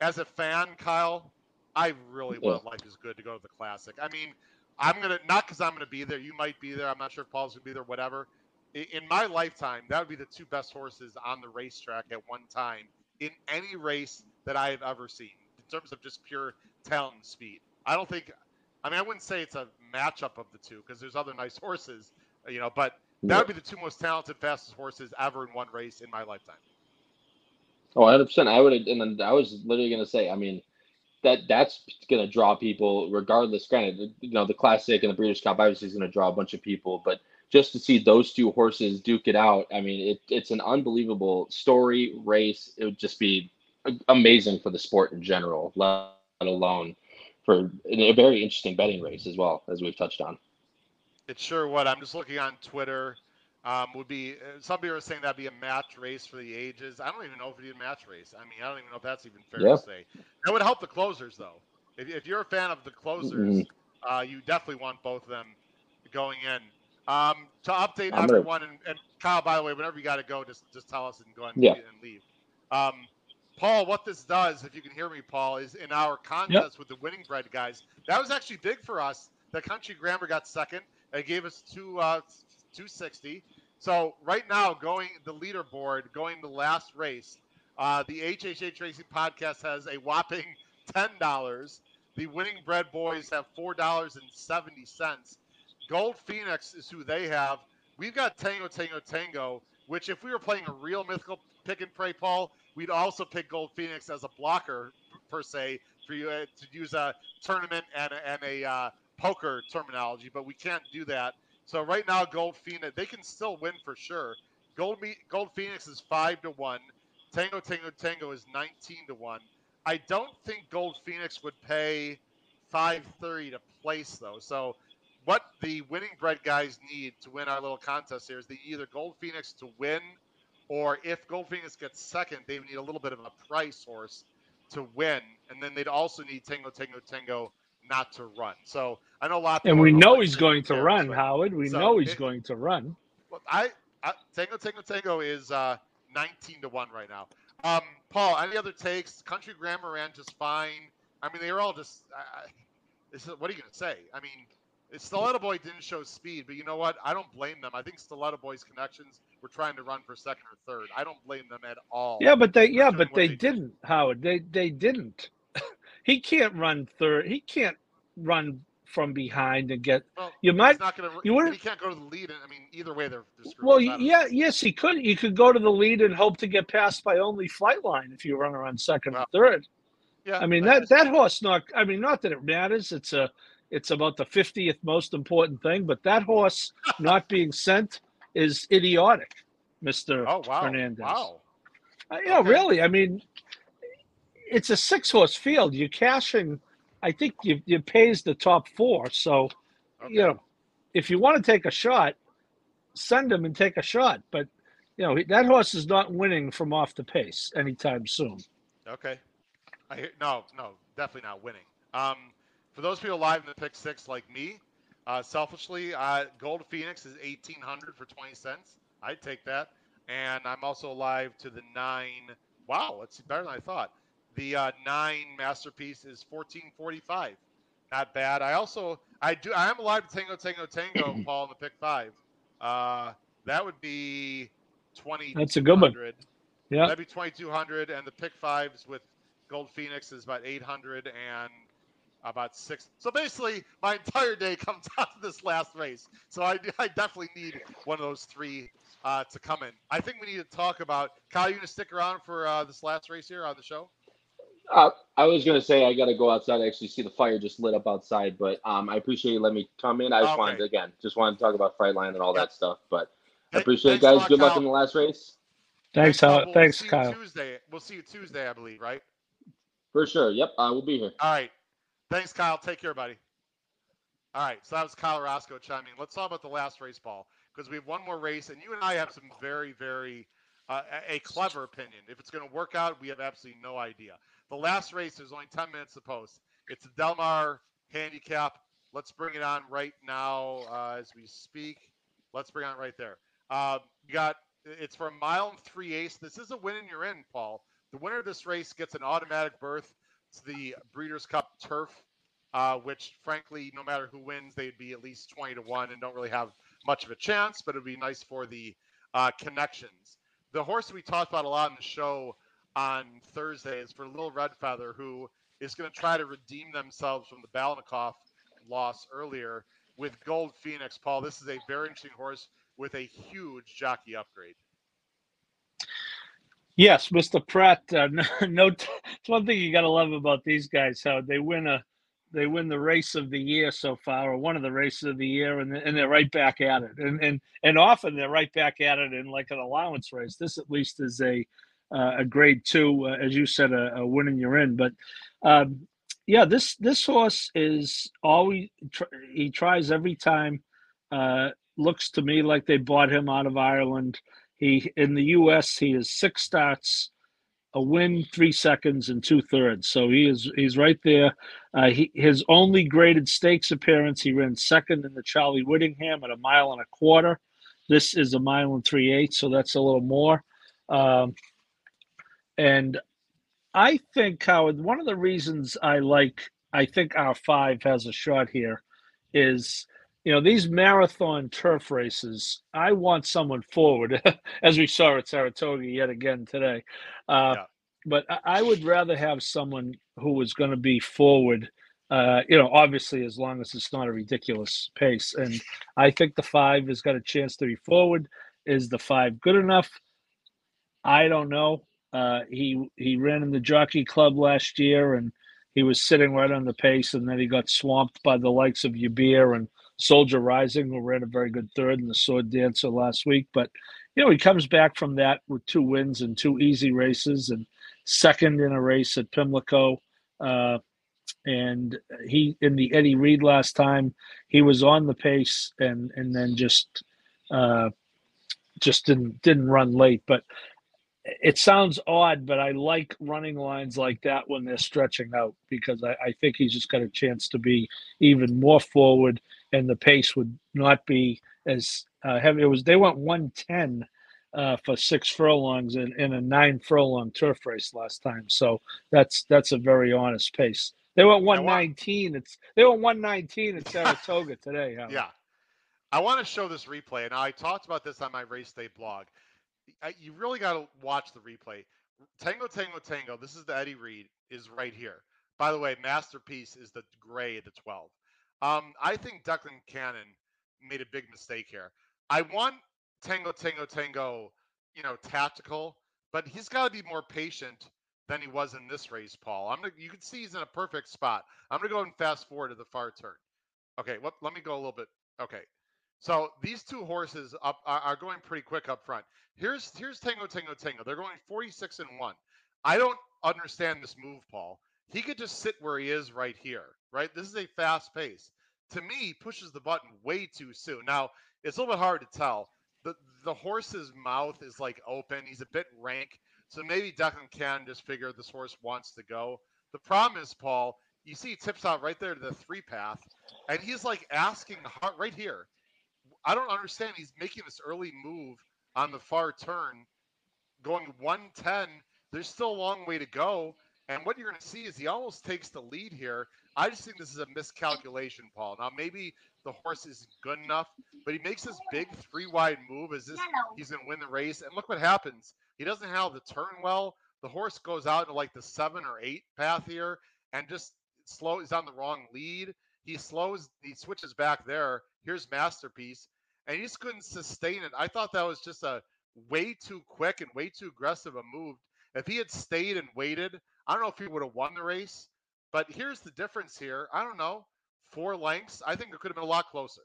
Speaker 1: as a fan, Kyle, I really
Speaker 5: Yeah.
Speaker 1: want Life is Good to go to the Classic. I mean, I'm gonna not because I'm gonna be there. You might be there. I'm not sure if Paul's gonna be there. Whatever. In my lifetime, that would be the two best horses on the racetrack at one time in any race that I have ever seen in terms of just pure talent and speed. I don't think. I mean, I wouldn't say it's a matchup of the two because there's other nice horses, you know. But that would be the two most talented, fastest horses ever in one race in my lifetime.
Speaker 5: Oh, 100 percent. I would, and then I was literally gonna say. I mean, that that's gonna draw people regardless. Granted, you know, the Classic and the Breeders' Cup obviously is gonna draw a bunch of people, but just to see those two horses duke it out, I mean, it, it's an unbelievable story race. It would just be amazing for the sport in general, let alone for a very interesting betting race as well, as we've touched on.
Speaker 1: It sure would. I'm just looking on Twitter. Um, would be uh, some people are saying that'd be a match race for the ages. I don't even know if it'd be a match race. I mean, I don't even know if that's even fair
Speaker 5: Yeah.
Speaker 1: to say. That would help the closers though. If, if you're a fan of the closers,
Speaker 5: Mhm.
Speaker 1: uh, you definitely want both of them going in. Um, to update
Speaker 5: I'm gonna-
Speaker 1: everyone, and, and Kyle, by the way, whenever you got to go, just just tell us and go ahead and,
Speaker 5: Yeah.
Speaker 1: and leave. Um, Paul, what this does, if you can hear me, Paul, is in our contest with the winning bread guys. That was actually big for us. The country grammar got second. It gave us two uh, 260. So right now, going the leaderboard, going the last race, uh, the HHH Racing Podcast has a whopping ten dollars. The Winning Bread Boys have four dollars and seventy cents. Gold Phoenix is who they have. We've got Tango Tango Tango, which if we were playing a real mythical pick and pray, Paul, we'd also pick Gold Phoenix as a blocker per se for you uh, to use a tournament and a, and a uh, poker terminology, but we can't do that. So right now, Gold Phoenix they can still win for sure. Gold Gold Phoenix is five to one. Tango Tango Tango is nineteen to one. I don't think Gold Phoenix would pay five thirty to place though. So what the winning bread guys need to win our little contest here is they either Gold Phoenix to win, or if Gold Phoenix gets second, they need a little bit of a price horse to win, and then they'd also need Tango Tango Tango not to run. So I know a lot. of
Speaker 3: And we know
Speaker 1: like
Speaker 3: he's going to run, Howard. We
Speaker 1: So
Speaker 3: know he's
Speaker 1: it-
Speaker 3: going to run.
Speaker 1: Well, I, I Tango Tango Tango is uh, 19 to one right now. Um, Paul, any other takes? Country Grammar ran just fine. I mean, they were all just. This is, what are you gonna say? I mean, Stiletto Boy didn't show speed, but you know what? I don't blame them. I think Stiletto Boy's connections were trying to run for second or third. I don't blame them at all.
Speaker 3: Yeah, but they yeah, but they
Speaker 1: did.
Speaker 3: didn't, Howard. They they didn't. he can't run third. He can't run from behind and get.
Speaker 1: Well,
Speaker 3: You might.
Speaker 1: not gonna.
Speaker 3: you
Speaker 1: You He can't go to the lead. And, I mean, either way, they're, they're.
Speaker 3: Well,
Speaker 1: I don't know.
Speaker 3: yeah, yes, he could. You could go to the lead and hope to get passed by only Flightline if you run around second or third.
Speaker 1: Yeah,
Speaker 3: I mean
Speaker 1: I
Speaker 3: that that horse not. I mean, not that it matters. It's a. It's about the fiftieth most important thing, but that horse not being sent is idiotic, Fernandez.
Speaker 1: Oh wow!
Speaker 3: Hernandez.
Speaker 1: Wow.
Speaker 3: Uh, yeah,
Speaker 1: Okay.
Speaker 3: really. I mean, it's a six horse field. You're cashing. I think you you pays the top four. So
Speaker 1: Okay.
Speaker 3: you know, if you want to take a shot, send him and take a shot. But you know that horse is not winning from off the pace anytime soon.
Speaker 1: Okay. I hear, no, no, definitely not winning. Um, for those people live in the pick six like me, uh, selfishly, uh, Gold Phoenix is eighteen hundred for twenty cents. I'd take that, and I'm also alive to the nine. Wow, it's better than I thought. The uh, nine masterpiece is fourteen forty five. Not bad. I also I do I am alive to Tango Tango Tango Paul in the pick five. Uh, that would be twenty.
Speaker 3: That's a good one. Yeah.
Speaker 1: That'd be 2200 and the pick fives with Gold Phoenix is about 800 and about six. So basically, my entire day comes down to this last race. So I, I definitely need one of those three uh, to come in. I think we need to talk about. Kyle, you gonna stick around for uh, this last race here on the show?
Speaker 5: Uh, I was gonna say I gotta go outside. I actually see the fire just lit up outside, but um, I appreciate you letting me come in. I just
Speaker 1: Okay.
Speaker 5: wanted to, again, just wanted to talk about Flightline and all
Speaker 1: Yep.
Speaker 5: that stuff. But I appreciate it,
Speaker 1: thanks a
Speaker 5: guys.
Speaker 1: lot,
Speaker 5: Good luck
Speaker 1: Kyle.
Speaker 5: in the last race.
Speaker 3: Thanks,
Speaker 1: Paul.
Speaker 3: Howard.
Speaker 1: We'll
Speaker 3: Thanks,
Speaker 1: see you
Speaker 3: Kyle.
Speaker 1: Tuesday. We'll see you Tuesday, I believe, right?
Speaker 5: For sure. Yep, I will be here.
Speaker 1: All right. Thanks, Kyle. Take care, buddy. All right. So that was Kyle Roscoe chiming. Let's talk about the last race Paul because we have one more race, and you and I have some very, very uh, a clever opinion. If it's going to work out, we have absolutely no idea. The last race, there's only 10 minutes to post. It's a Del Mar handicap. Let's bring it on right now uh, as we speak. Let's bring it on right there. Uh, you got it's for a mile and three eighths. This is a win and you're in, Paul. The winner of this race gets an automatic berth to the Breeders' Cup Turf, uh, which, frankly, no matter who wins, they'd be at least 20 to 1 and don't really have much of a chance, but it would be nice for the uh, connections. The horse we talked about a lot in the show on Thursday is for Little Red Feather, who is going to try to redeem themselves from the Balnikhov loss earlier with Gold Phoenix. Paul, this is a very interesting horse with a huge jockey upgrade.
Speaker 3: Yes, Mr. Prat. Uh, no, no it's one thing you got to love about these guys. How they win a, they win the race of the year so far, or one of the races of the year, and and they're right back at it. And and and often they're right back at it in like an allowance race. This at least is a uh, a grade two, uh, as you said, a, a win you're in. But um, yeah, this this horse is always he tries every time. Uh, looks to me like they bought him out of Ireland. He in the U.S. he has six starts, a win, three seconds, and two thirds. So he is he's right there. Uh, he his only graded stakes appearance he ran second in the Charlie Whittingham at a mile and a quarter. This is a mile and three eighths, so that's a little more. Um, and I think Howard, one of the reasons I like, I think our five has a shot here, is you know these marathon turf races i want someone forward as we saw at saratoga yet again today. Uh, yeah. but I, would rather have someone who is going to be forward uh, you know obviously as long as it's not a ridiculous pace. And i think the five has got a chance to be forward. Is the five good enough? I don't know. Uh, he he ran in the jockey club last year and he was sitting right on the pace and then he got swamped by the likes of Yibir and Soldier Rising, who ran a very good third in the Sword Dancer last week. But, you know, he comes back from that with two wins and two easy races and second in a race at Pimlico. Uh, and he, in the Eddie Read last time, he was on the pace and, and then just, uh, just didn't, didn't run late. But it sounds odd, but I like running lines like that when they're stretching out because I, I, think he's just got a chance to be even more forward, and the pace would not be as uh, heavy. It was they went one ten uh, for six furlongs in, in a nine furlong turf race last time, so that's that's a very honest pace. They went one nineteen. It's they went one nineteen at Saratoga today. Huh?
Speaker 1: Yeah, I want to show this replay. and I talked about this on my race day blog you really got to watch the replay. Tango, Tango, Tango. This is the Eddie Read is right here. By the way, masterpiece is the gray, the 12. Um, I think Declan Cannon made a big mistake here. I want Tango, Tango, Tango, you know, tactical, but he's got to be more patient than he was in this race, Paul. I'm gonna, you can see he's in a perfect spot. I'm gonna go and fast forward to the far turn. Okay, let, let me go a little bit. Okay, so these two horses up are, are, going pretty quick up front. Here's here's Tango Tango Tango. They're going 46 and one. I don't understand this move, Paul. He could just sit where he is right here, right? This is a fast pace. To me, he pushes the button way too soon. Now it's a little bit hard to tell. The the horse's mouth is like open. He's a bit rank. So maybe Declan can just figure this horse wants to go. The problem is, Paul, you see he tips out right there to the three path, and he's like asking right here I don't understand. He's making this early move on the far turn, going 110. There's still a long way to go. And what you're going to see is he almost takes the lead here. I just think this is a miscalculation, Paul. Now, maybe the horse isn't good enough, but he makes this big three wide move as this he's going to win the race. And look what happens. He doesn't have the turn well. The horse goes out into like the seven or eight path here and just slow. He's on the wrong lead. He slows, he switches back there. Here's Masterpiece and he just couldn't sustain it. I thought that was just a way too quick and way too aggressive a move. If he had stayed and waited, I don't know if he would have won the race. But here's the difference here. I don't know, four lengths. I think it could have been a lot closer.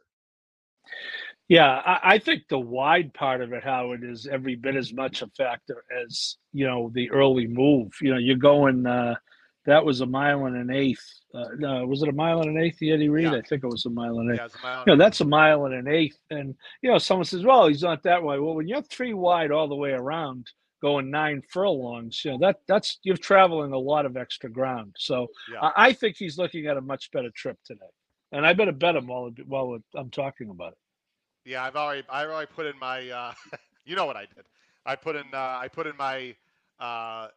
Speaker 3: Yeah, I, I think the wide part of it, Howard, is every bit as much a factor as you know the early move. You know, you're going. Uh, that was a mile and an eighth. Uh, no, was it a mile and an eighth, Eddie Read?
Speaker 1: Yeah.
Speaker 3: I think it was a mile and an eighth.
Speaker 1: Yeah, mile.
Speaker 3: You know, that's a mile and an eighth. And, you know, someone says, well, he's not that wide. Well, when you're three wide all the way around going nine furlongs, you know, that that's you're traveling a lot of extra ground. So
Speaker 1: Yeah.
Speaker 3: I, I think he's looking at a much better trip today. And I better bet him while, while I'm talking about it.
Speaker 1: Yeah, I've already I already put in my uh you know what I did. I put in uh I put in my uh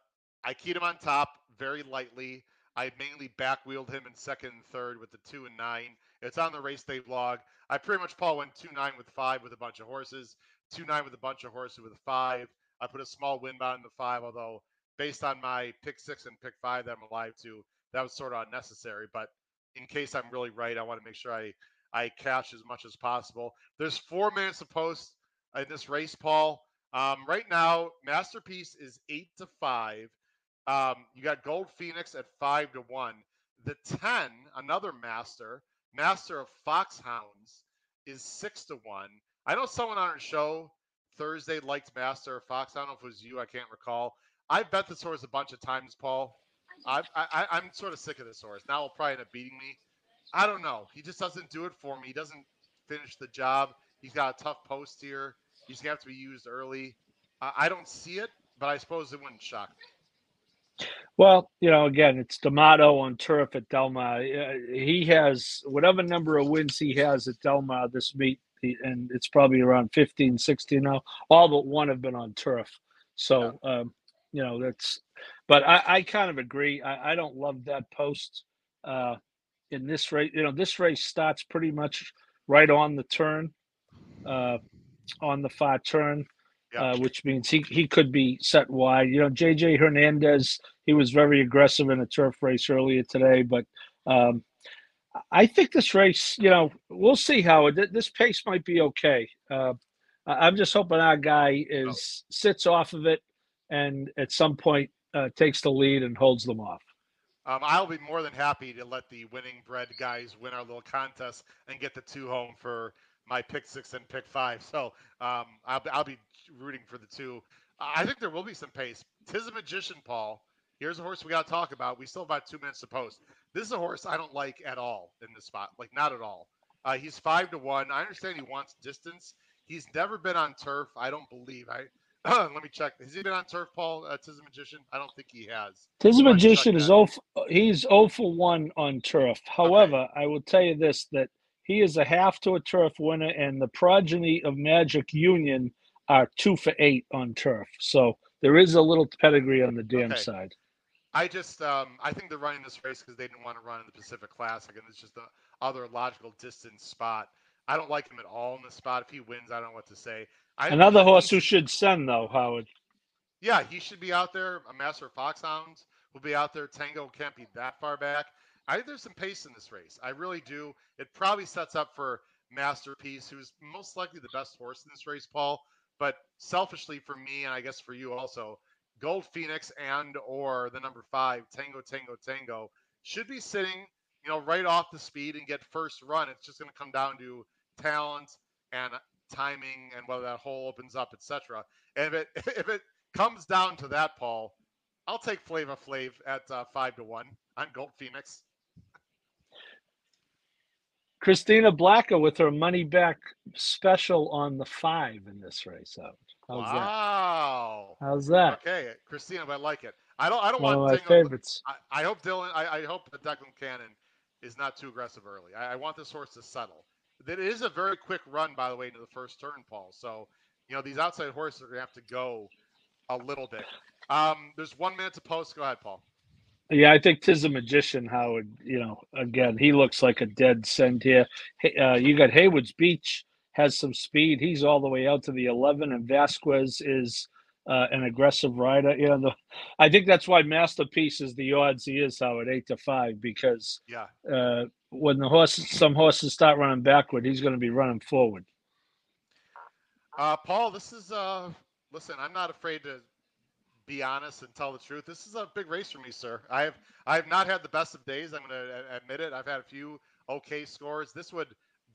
Speaker 1: I keyed him on top very lightly. I mainly back wheeled him in second and third with the two and nine. It's on the race day blog. I pretty much Paul went two nine with five with a bunch of horses, two nine with a bunch of horses with a five. I put a small win in the five, although based on my pick six and pick five that I'm alive to, that was sort of unnecessary. But in case I'm really right, I want to make sure I I cash as much as possible. There's four minutes of post in this race, Paul. Um, right now, Masterpiece is eight to five. Um, you got Gold Phoenix at five to one. The ten, another Master, Master of Foxhounds, is six to one. I know someone on our show Thursday liked Master Fox. I don't know if it was you. I can't recall. I bet this horse a bunch of times, Paul. I, I, I'm sort of sick of this horse. Now he'll probably end up beating me. I don't know. He just doesn't do it for me. He doesn't finish the job. He's got a tough post here. He's gonna have to be used early. I don't see it, but I suppose it wouldn't shock me.
Speaker 3: Well, you know, again, it's D'Amato on turf at Del Mar. Uh, He has whatever number of wins he has at Del Mar this meet, and it's probably around 15, 16 now. All but one have been on turf. So, um, you know, that's, but I, I kind of agree. I, I don't love that post uh, in this race. You know, this race starts pretty much right on the turn, uh, on the far turn
Speaker 1: Yeah.
Speaker 3: uh, which means he, he could be set wide. You know, JJ Hernandez, he was very aggressive in a turf race earlier today, but um, I think this race, you know, we'll see how it, this pace might be okay. Uh, I'm just hoping our guy is sits off of it and at some point uh, takes the lead and holds them off.
Speaker 1: Um, I'll be more than happy to let the winning bread guys win our little contest and get the two home for my pick six and pick five. So um, I'll, I'll be rooting for the two. I think there will be some pace. Tis a magician, Paul. Here's a horse we got to talk about. We still have about two minutes to post. This is a horse I don't like at all in this spot, like not at all. Uh, he's five to one. I understand he wants distance. He's never been on turf. I don't believe. I let me check. Has he been on turf, Paul? Uh, Tis a magician. I don't think he has.
Speaker 3: Tis a
Speaker 1: Why don't you check
Speaker 3: magician is
Speaker 1: that?
Speaker 3: 0 for, he's 0 for 1 on turf. However, I will tell you this that he is a half to a turf winner, and the progeny of Magic Union are 2 for 8 on turf. So there is a little pedigree on the dam
Speaker 1: Okay.
Speaker 3: side.
Speaker 1: I just um, I think they're running this race because they didn't want to run in the Pacific Classic, and it's just the other logical distance spot. I don't like him at all in this spot. If he wins, I don't know what to say. I
Speaker 3: Another horse who should send, though, Howard.
Speaker 1: Yeah, he should be out there. A Master of Foxhounds will be out there. Tango can't be that far back. I think there's some pace in this race. I really do. It probably sets up for Masterpiece, who's most likely the best horse in this race, Paul. But selfishly for me, and I guess for you also, Gold Phoenix and or the number five, Tango Tango Tango, should be sitting, you know, right off the speed and get first run. It's just going to come down to talent and timing and whether that hole opens up, etc. And if it if it comes down to that, Paul, I'll take Flava Flav at uh, five to one on Gold Phoenix.
Speaker 3: Christina Blacker with her money back special on the five in this race. Howard. How's that?
Speaker 1: wow.
Speaker 3: How's that?
Speaker 1: Okay, Christina, I like it. I don't. I don't
Speaker 3: One of
Speaker 1: want
Speaker 3: my
Speaker 1: Tango-
Speaker 3: favorites.
Speaker 1: I, I hope Dylan. I, I hope that Declan Cannon is not too aggressive early. I, I want this horse to settle. That is a very quick run, by the way, into the first turn, Paul. So, you know, these outside horses are going to have to go a little bit. Um, there's one minute to post. Go ahead, Paul.
Speaker 3: Yeah, I think Tis a magician, Howard. You know, again, he looks like a dead send here. Hey, Uh, you got Haywood's Beach has some speed. He's all the way out to the 11, and Vasquez is uh, an aggressive rider. You know, the, I think that's why Masterpiece is the odds he is, Howard, eight to five, because
Speaker 1: Yeah.
Speaker 3: uh, when the horses, some horses start running backward, he's going to be running forward.
Speaker 1: Uh, Paul, this is uh, listen. I'm not afraid to be honest and tell the truth. This is a big race for me, sir. I have I have not had the best of days. I'm going to admit it. I've had a few okay scores. This would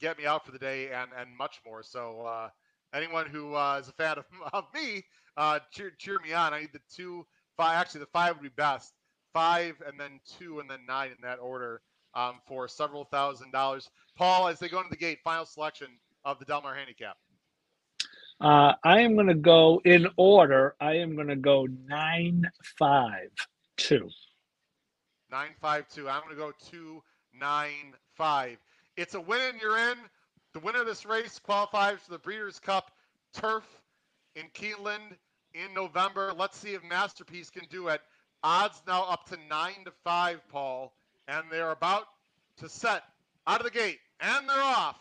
Speaker 1: get me out for the day and and much more. So uh, anyone who uh, is a fan of, of me, uh, cheer cheer me on. I need the two five. Actually, the five would be best. five, and then two, and then nine in that order um, for several thousand dollars. Paul, as they go into the gate, final selection of the Del Mar handicap.
Speaker 3: Uh, I am going to go in order. I am going to go nine five two.
Speaker 1: Nine five two. I'm going to go two nine five. It's a win and you're in. The winner of this race qualifies for the Breeders' Cup Turf in Keeneland in November. Let's see if Masterpiece can do it. Odds now up to nine to five, Paul, and they're about to set out of the gate, and they're off.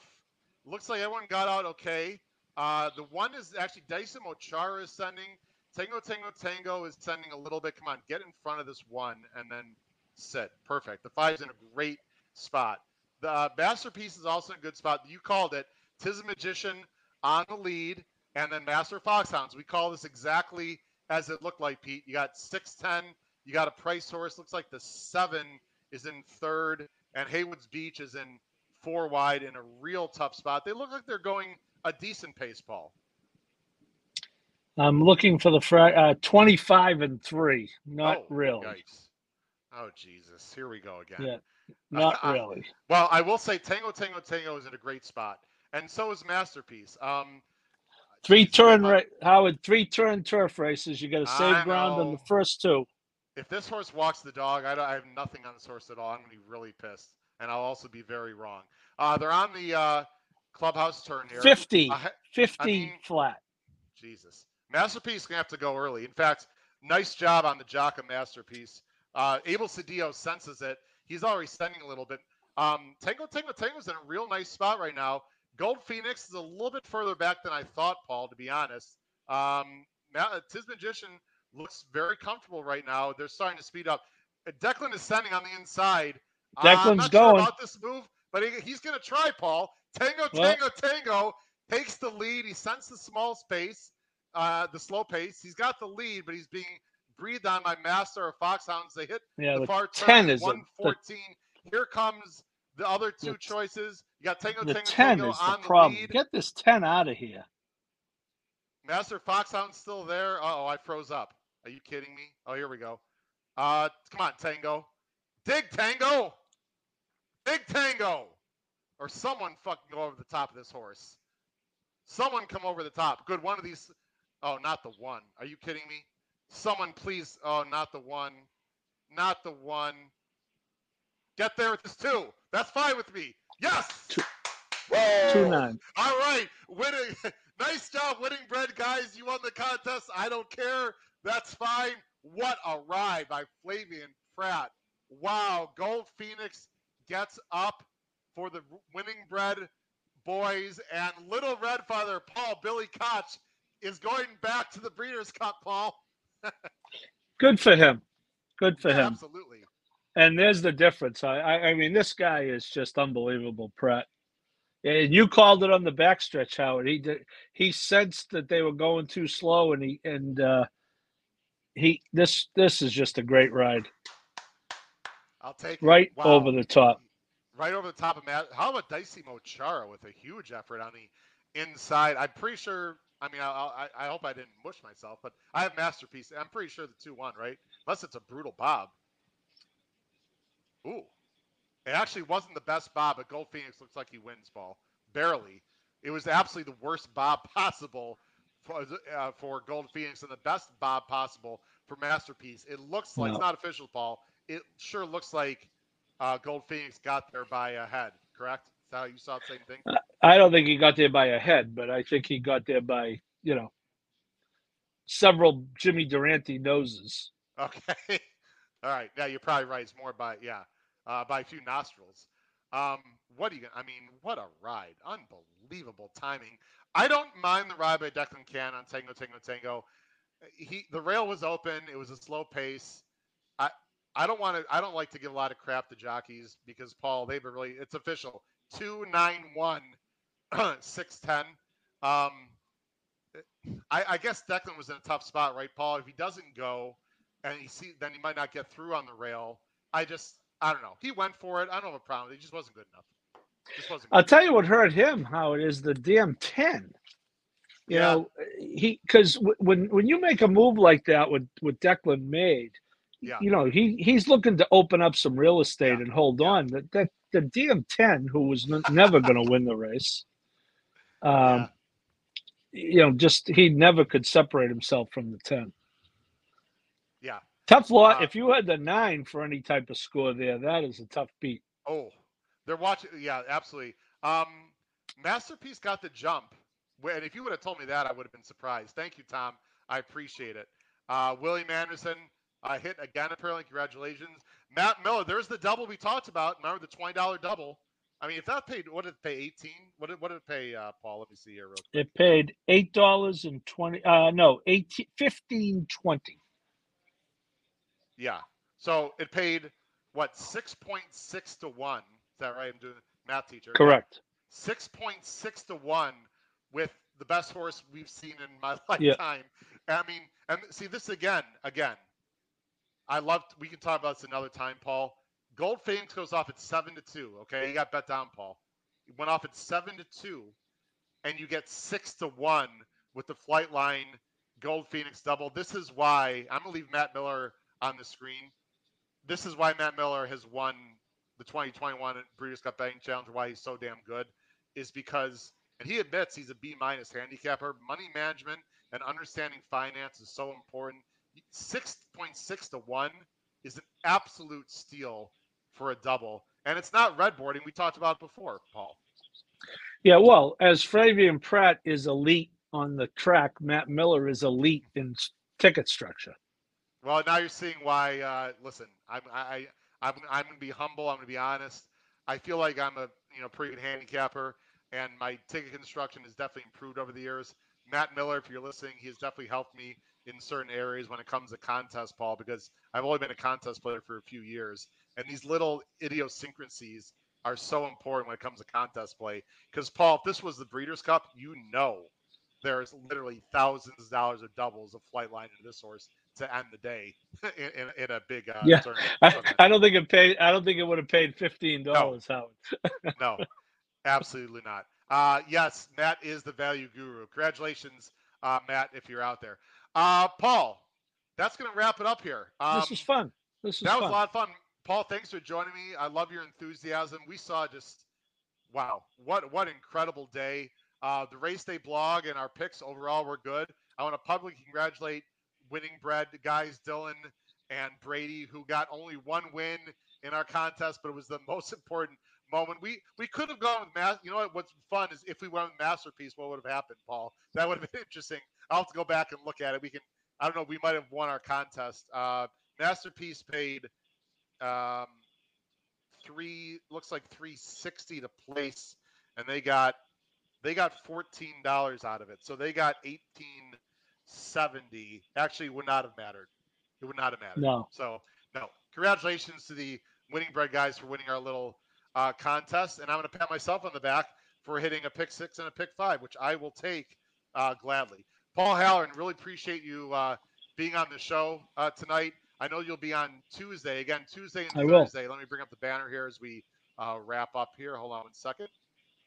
Speaker 1: Looks like everyone got out okay. Uh, the one is actually Dyson Mochara is sending. Tango Tango Tango is sending a little bit. Come on, get in front of this one and then sit. Perfect. The five's in a great spot. The uh, Masterpiece is also in a good spot. You called it. Tis a Magician on the lead, and then Master Foxhounds. We call this exactly as it looked like, Pete. You got 6'10. You got a price horse. Looks like the seven is in third, and Haywood's Beach is in four wide in a real tough spot. They look like they're going a decent pace, Paul.
Speaker 3: I'm looking for the fra- uh, 25 and three. Not
Speaker 1: oh,
Speaker 3: really.
Speaker 1: Yikes. Oh Jesus! Here we go again.
Speaker 3: Yeah, not
Speaker 1: I-
Speaker 3: really.
Speaker 1: Well, I will say Tango Tango Tango is in a great spot, and so is Masterpiece. Um,
Speaker 3: Three
Speaker 1: geez,
Speaker 3: turn,
Speaker 1: I-
Speaker 3: ra- Howard. Three turn turf races. You got to save
Speaker 1: I
Speaker 3: ground on the first two.
Speaker 1: If this horse walks the dog, I, don't, I have nothing on this horse at all. I'm going to be really pissed, and I'll also be very wrong. Uh, they're on the uh, clubhouse turn here.
Speaker 3: 50,
Speaker 1: I ha-
Speaker 3: 50
Speaker 1: mean-
Speaker 3: flat.
Speaker 1: Jesus. Masterpiece gonna have to go early. In fact, nice job on the Jocka Masterpiece. Uh, Abel Cedillo senses it. He's already sending a little bit. Um, Tango Tango Tango's in a real nice spot right now. Gold Phoenix is a little bit further back than I thought, Paul, to be honest. Um, Tiz Magician looks very comfortable right now. They're starting to speed up. Uh, Declan is sending on the inside. Uh, I'm
Speaker 3: Declan's
Speaker 1: not
Speaker 3: going.
Speaker 1: Sure about this move, but he, he's going to try, Paul. Tango Tango Tango takes the lead. He sends the small space uh, the slow pace. He's got the lead, but he's being breathed on by Master or Foxhounds. They hit
Speaker 3: Yeah,
Speaker 1: the
Speaker 3: the
Speaker 1: far turn.
Speaker 3: 10 is the-
Speaker 1: 114. Here comes the other two
Speaker 3: The-
Speaker 1: choices. You got Tango
Speaker 3: The
Speaker 1: Tango
Speaker 3: 10
Speaker 1: Tango
Speaker 3: is the
Speaker 1: on the
Speaker 3: problem.
Speaker 1: lead.
Speaker 3: Get this 10 out of here.
Speaker 1: Master Foxhound's still there. Oh, I froze up. Are you kidding me? Oh, here we go. Uh, come on, Tango. Dig Tango. Big Tango. Or someone fucking go over the top of this horse. Someone come over the top. Good. One of these. Oh, not the one. Are you kidding me? Someone please. Oh, not the one. Not the one. Get there with this two. That's fine with me. Yes.
Speaker 3: Two nine.
Speaker 1: All right, winning. nice job, winning bread, guys. You won the contest. I don't care. That's fine. What a ride by Flavien Prat. Wow, Gold Phoenix gets up for the winning bread boys, and Little Red Feather Paul Billy Koch is going back to the Breeders' Cup. Paul,
Speaker 3: Good for him. Good for
Speaker 1: Yeah,
Speaker 3: him.
Speaker 1: absolutely.
Speaker 3: And there's the difference. I, I, I mean, this guy is just unbelievable, Prat. And you called it on the backstretch, Howard. He did. He sensed that they were going too slow, and he and uh, he this this is just a great ride,
Speaker 1: I'll take it.
Speaker 3: right
Speaker 1: Wow.
Speaker 3: over the top.
Speaker 1: right over the top of Matt. How about Dicey Mochara with a huge effort on the inside? I'm pretty sure. I mean, I, I, I hope I didn't mush myself, but I have masterpiece. I'm pretty sure the two one right, unless it's a brutal bob. Ooh, it actually wasn't the best bob, but Gold Phoenix looks like he wins Paul barely. It was absolutely the worst bob possible for uh, for Gold Phoenix and the best bob possible for masterpiece. It looks like
Speaker 3: No.
Speaker 1: it's not official, Paul. It sure looks like uh, Gold Phoenix got there by a head, correct? Is that how you saw the same thing?
Speaker 3: I don't think he got there by a head, but I think he got there by you know several Jimmy Durante noses.
Speaker 1: Okay. All right. Yeah, you're probably right. It's more by yeah, uh, by a few nostrils. Um, what are you? I mean, what a ride! Unbelievable timing. I don't mind the ride by Declan Cannon on Tango Tango Tango. He the rail was open. It was a slow pace. I I don't want to. I don't like to give a lot of crap to jockeys because Paul they've been really. It's official. Two nine one six ten. Um, I, I guess Declan was in a tough spot, right, Paul? If he doesn't go, and he see, then he might not get through on the rail. I just, I don't know. He went for it. I don't have a problem. He just wasn't good enough. Just wasn't.
Speaker 3: I'll tell you what hurt him, how it is the damn ten. You
Speaker 1: Yeah.
Speaker 3: know, he because w- when when you make a move like that, what what Declan made,
Speaker 1: Yeah.
Speaker 3: you know, he he's looking to open up some real estate
Speaker 1: Yeah.
Speaker 3: and hold
Speaker 1: Yeah.
Speaker 3: on. That that the DM10, who was n- never going to win the race, um, you know, just he never could separate himself from the 10.
Speaker 1: Yeah.
Speaker 3: Tough lot.
Speaker 1: Uh,
Speaker 3: if you had the nine for any type of score there, that is a tough beat.
Speaker 1: Oh, they're watching. Yeah, absolutely. Um, Masterpiece got the jump. And if you would have told me that, I would have been surprised. Thank you, Tom. I appreciate it. Uh, William Anderson uh, hit again, apparently. Congratulations. Matt Miller, there's the double we talked about. Remember the $20 double? I mean, if that paid, what did it pay? 18? What did, what did it pay, uh, Paul? Let me see here real quick.
Speaker 3: It paid eight dollars and twenty. Uh, no, eighteen, fifteen, twenty.
Speaker 1: Yeah. So it paid, what, 6.6 to 1. Is that right? I'm doing math teacher.
Speaker 3: Correct.
Speaker 1: 6.6 to 1 with the best horse we've seen in my lifetime.
Speaker 3: Yeah.
Speaker 1: lifetime. I mean, and see this again, again. I love we can talk about this another time, Paul. Gold Phoenix goes off at 7 to 2, okay? You got bet down, Paul. It went off at 7 to 2 and you get 6 to 1 with the Flightline Gold Phoenix double. This is why I'm to leave Matt Miller on the screen. This is why Matt Miller has won the 2021 Breeders' Cup Betting Challenge. Why he's so damn good is because, and he admits he's a B minus handicapper. Money management and understanding finance is so important. Six point six to one is an absolute steal for a double, and it's not red boarding. We talked about it before, Paul.
Speaker 3: Yeah, well, as Flavien Prat is elite on the track, Matt Miller is elite in ticket structure.
Speaker 1: Well, now you're seeing why. Uh, listen, I'm I, I I'm I'm gonna be humble. I'm gonna be honest. I feel like I'm a you know pretty good handicapper, and my ticket construction has definitely improved over the years. Matt Miller, if you're listening, he has definitely helped me in certain areas when it comes to contest, Paul, because I've only been a contest player for a few years, and these little idiosyncrasies are so important when it comes to contest play. Because Paul, if this was the Breeders' Cup, you know there's literally thousands of dollars of doubles of Flightline into this horse to end the day in, in, in a big uh,
Speaker 3: Yeah.
Speaker 1: tournament.
Speaker 3: I. I don't think it paid. I don't think it would have paid fifteen dollars, Howard.
Speaker 1: no, absolutely not. Uh, yes, Matt is the value guru. Congratulations, uh, Matt, if you're out there. Uh, Paul, that's going to wrap it up here. Um,
Speaker 3: this is fun. This is
Speaker 1: that was
Speaker 3: fun.
Speaker 1: a lot of fun. Paul, thanks for joining me. I love your enthusiasm. We saw just wow, what what incredible day. Uh, the race day blog and our picks overall were good. I want to publicly congratulate winning bread guys Dylan and Brady who got only one win in our contest, but it was the most important moment. We we could have gone with mass. You know what? What's fun is if we went with masterpiece, what would have happened, Paul? That would have been interesting. I'll have to go back and look at it. We can. I don't know. We might have won our contest. Uh, masterpiece paid um, three. Looks like three sixty to place, and they got they got fourteen dollars out of it. So they got eighteen seventy. Actually, would not have mattered. It would not have mattered.
Speaker 3: No.
Speaker 1: So no. Congratulations to the winning bread guys for winning our little uh, contest, and I'm going to pat myself on the back for hitting a pick six and a pick five, which I will take uh, gladly. Paul Halloran, really appreciate you uh, being on the show uh, tonight. I know you'll be on Tuesday again, Tuesday and
Speaker 3: I will.
Speaker 1: Thursday. Let me bring up the banner here as we uh, wrap up here. Hold on one second.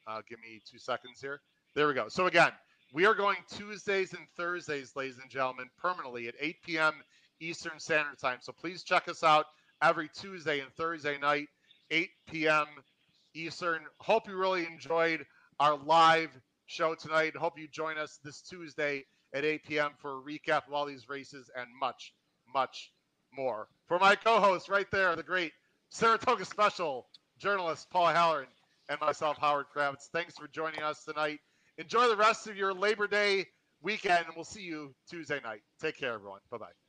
Speaker 1: Uh, give me two seconds here. There we go. So again, we are going Tuesdays and Thursdays, ladies and gentlemen, permanently at 8 p.m. Eastern Standard Time. So please check us out every Tuesday and Thursday night, 8 p.m. Eastern. Hope you really enjoyed our live show tonight. Hope you join us this Tuesday at 8 p.m. for a recap of all these races and much, much more. For my co-host right there, the great Saratoga special journalist Paul Halloran and myself, Howard Kravets. Thanks for joining us tonight. Enjoy the rest of your Labor Day weekend, and we'll see you Tuesday night. Take care, everyone. Bye bye.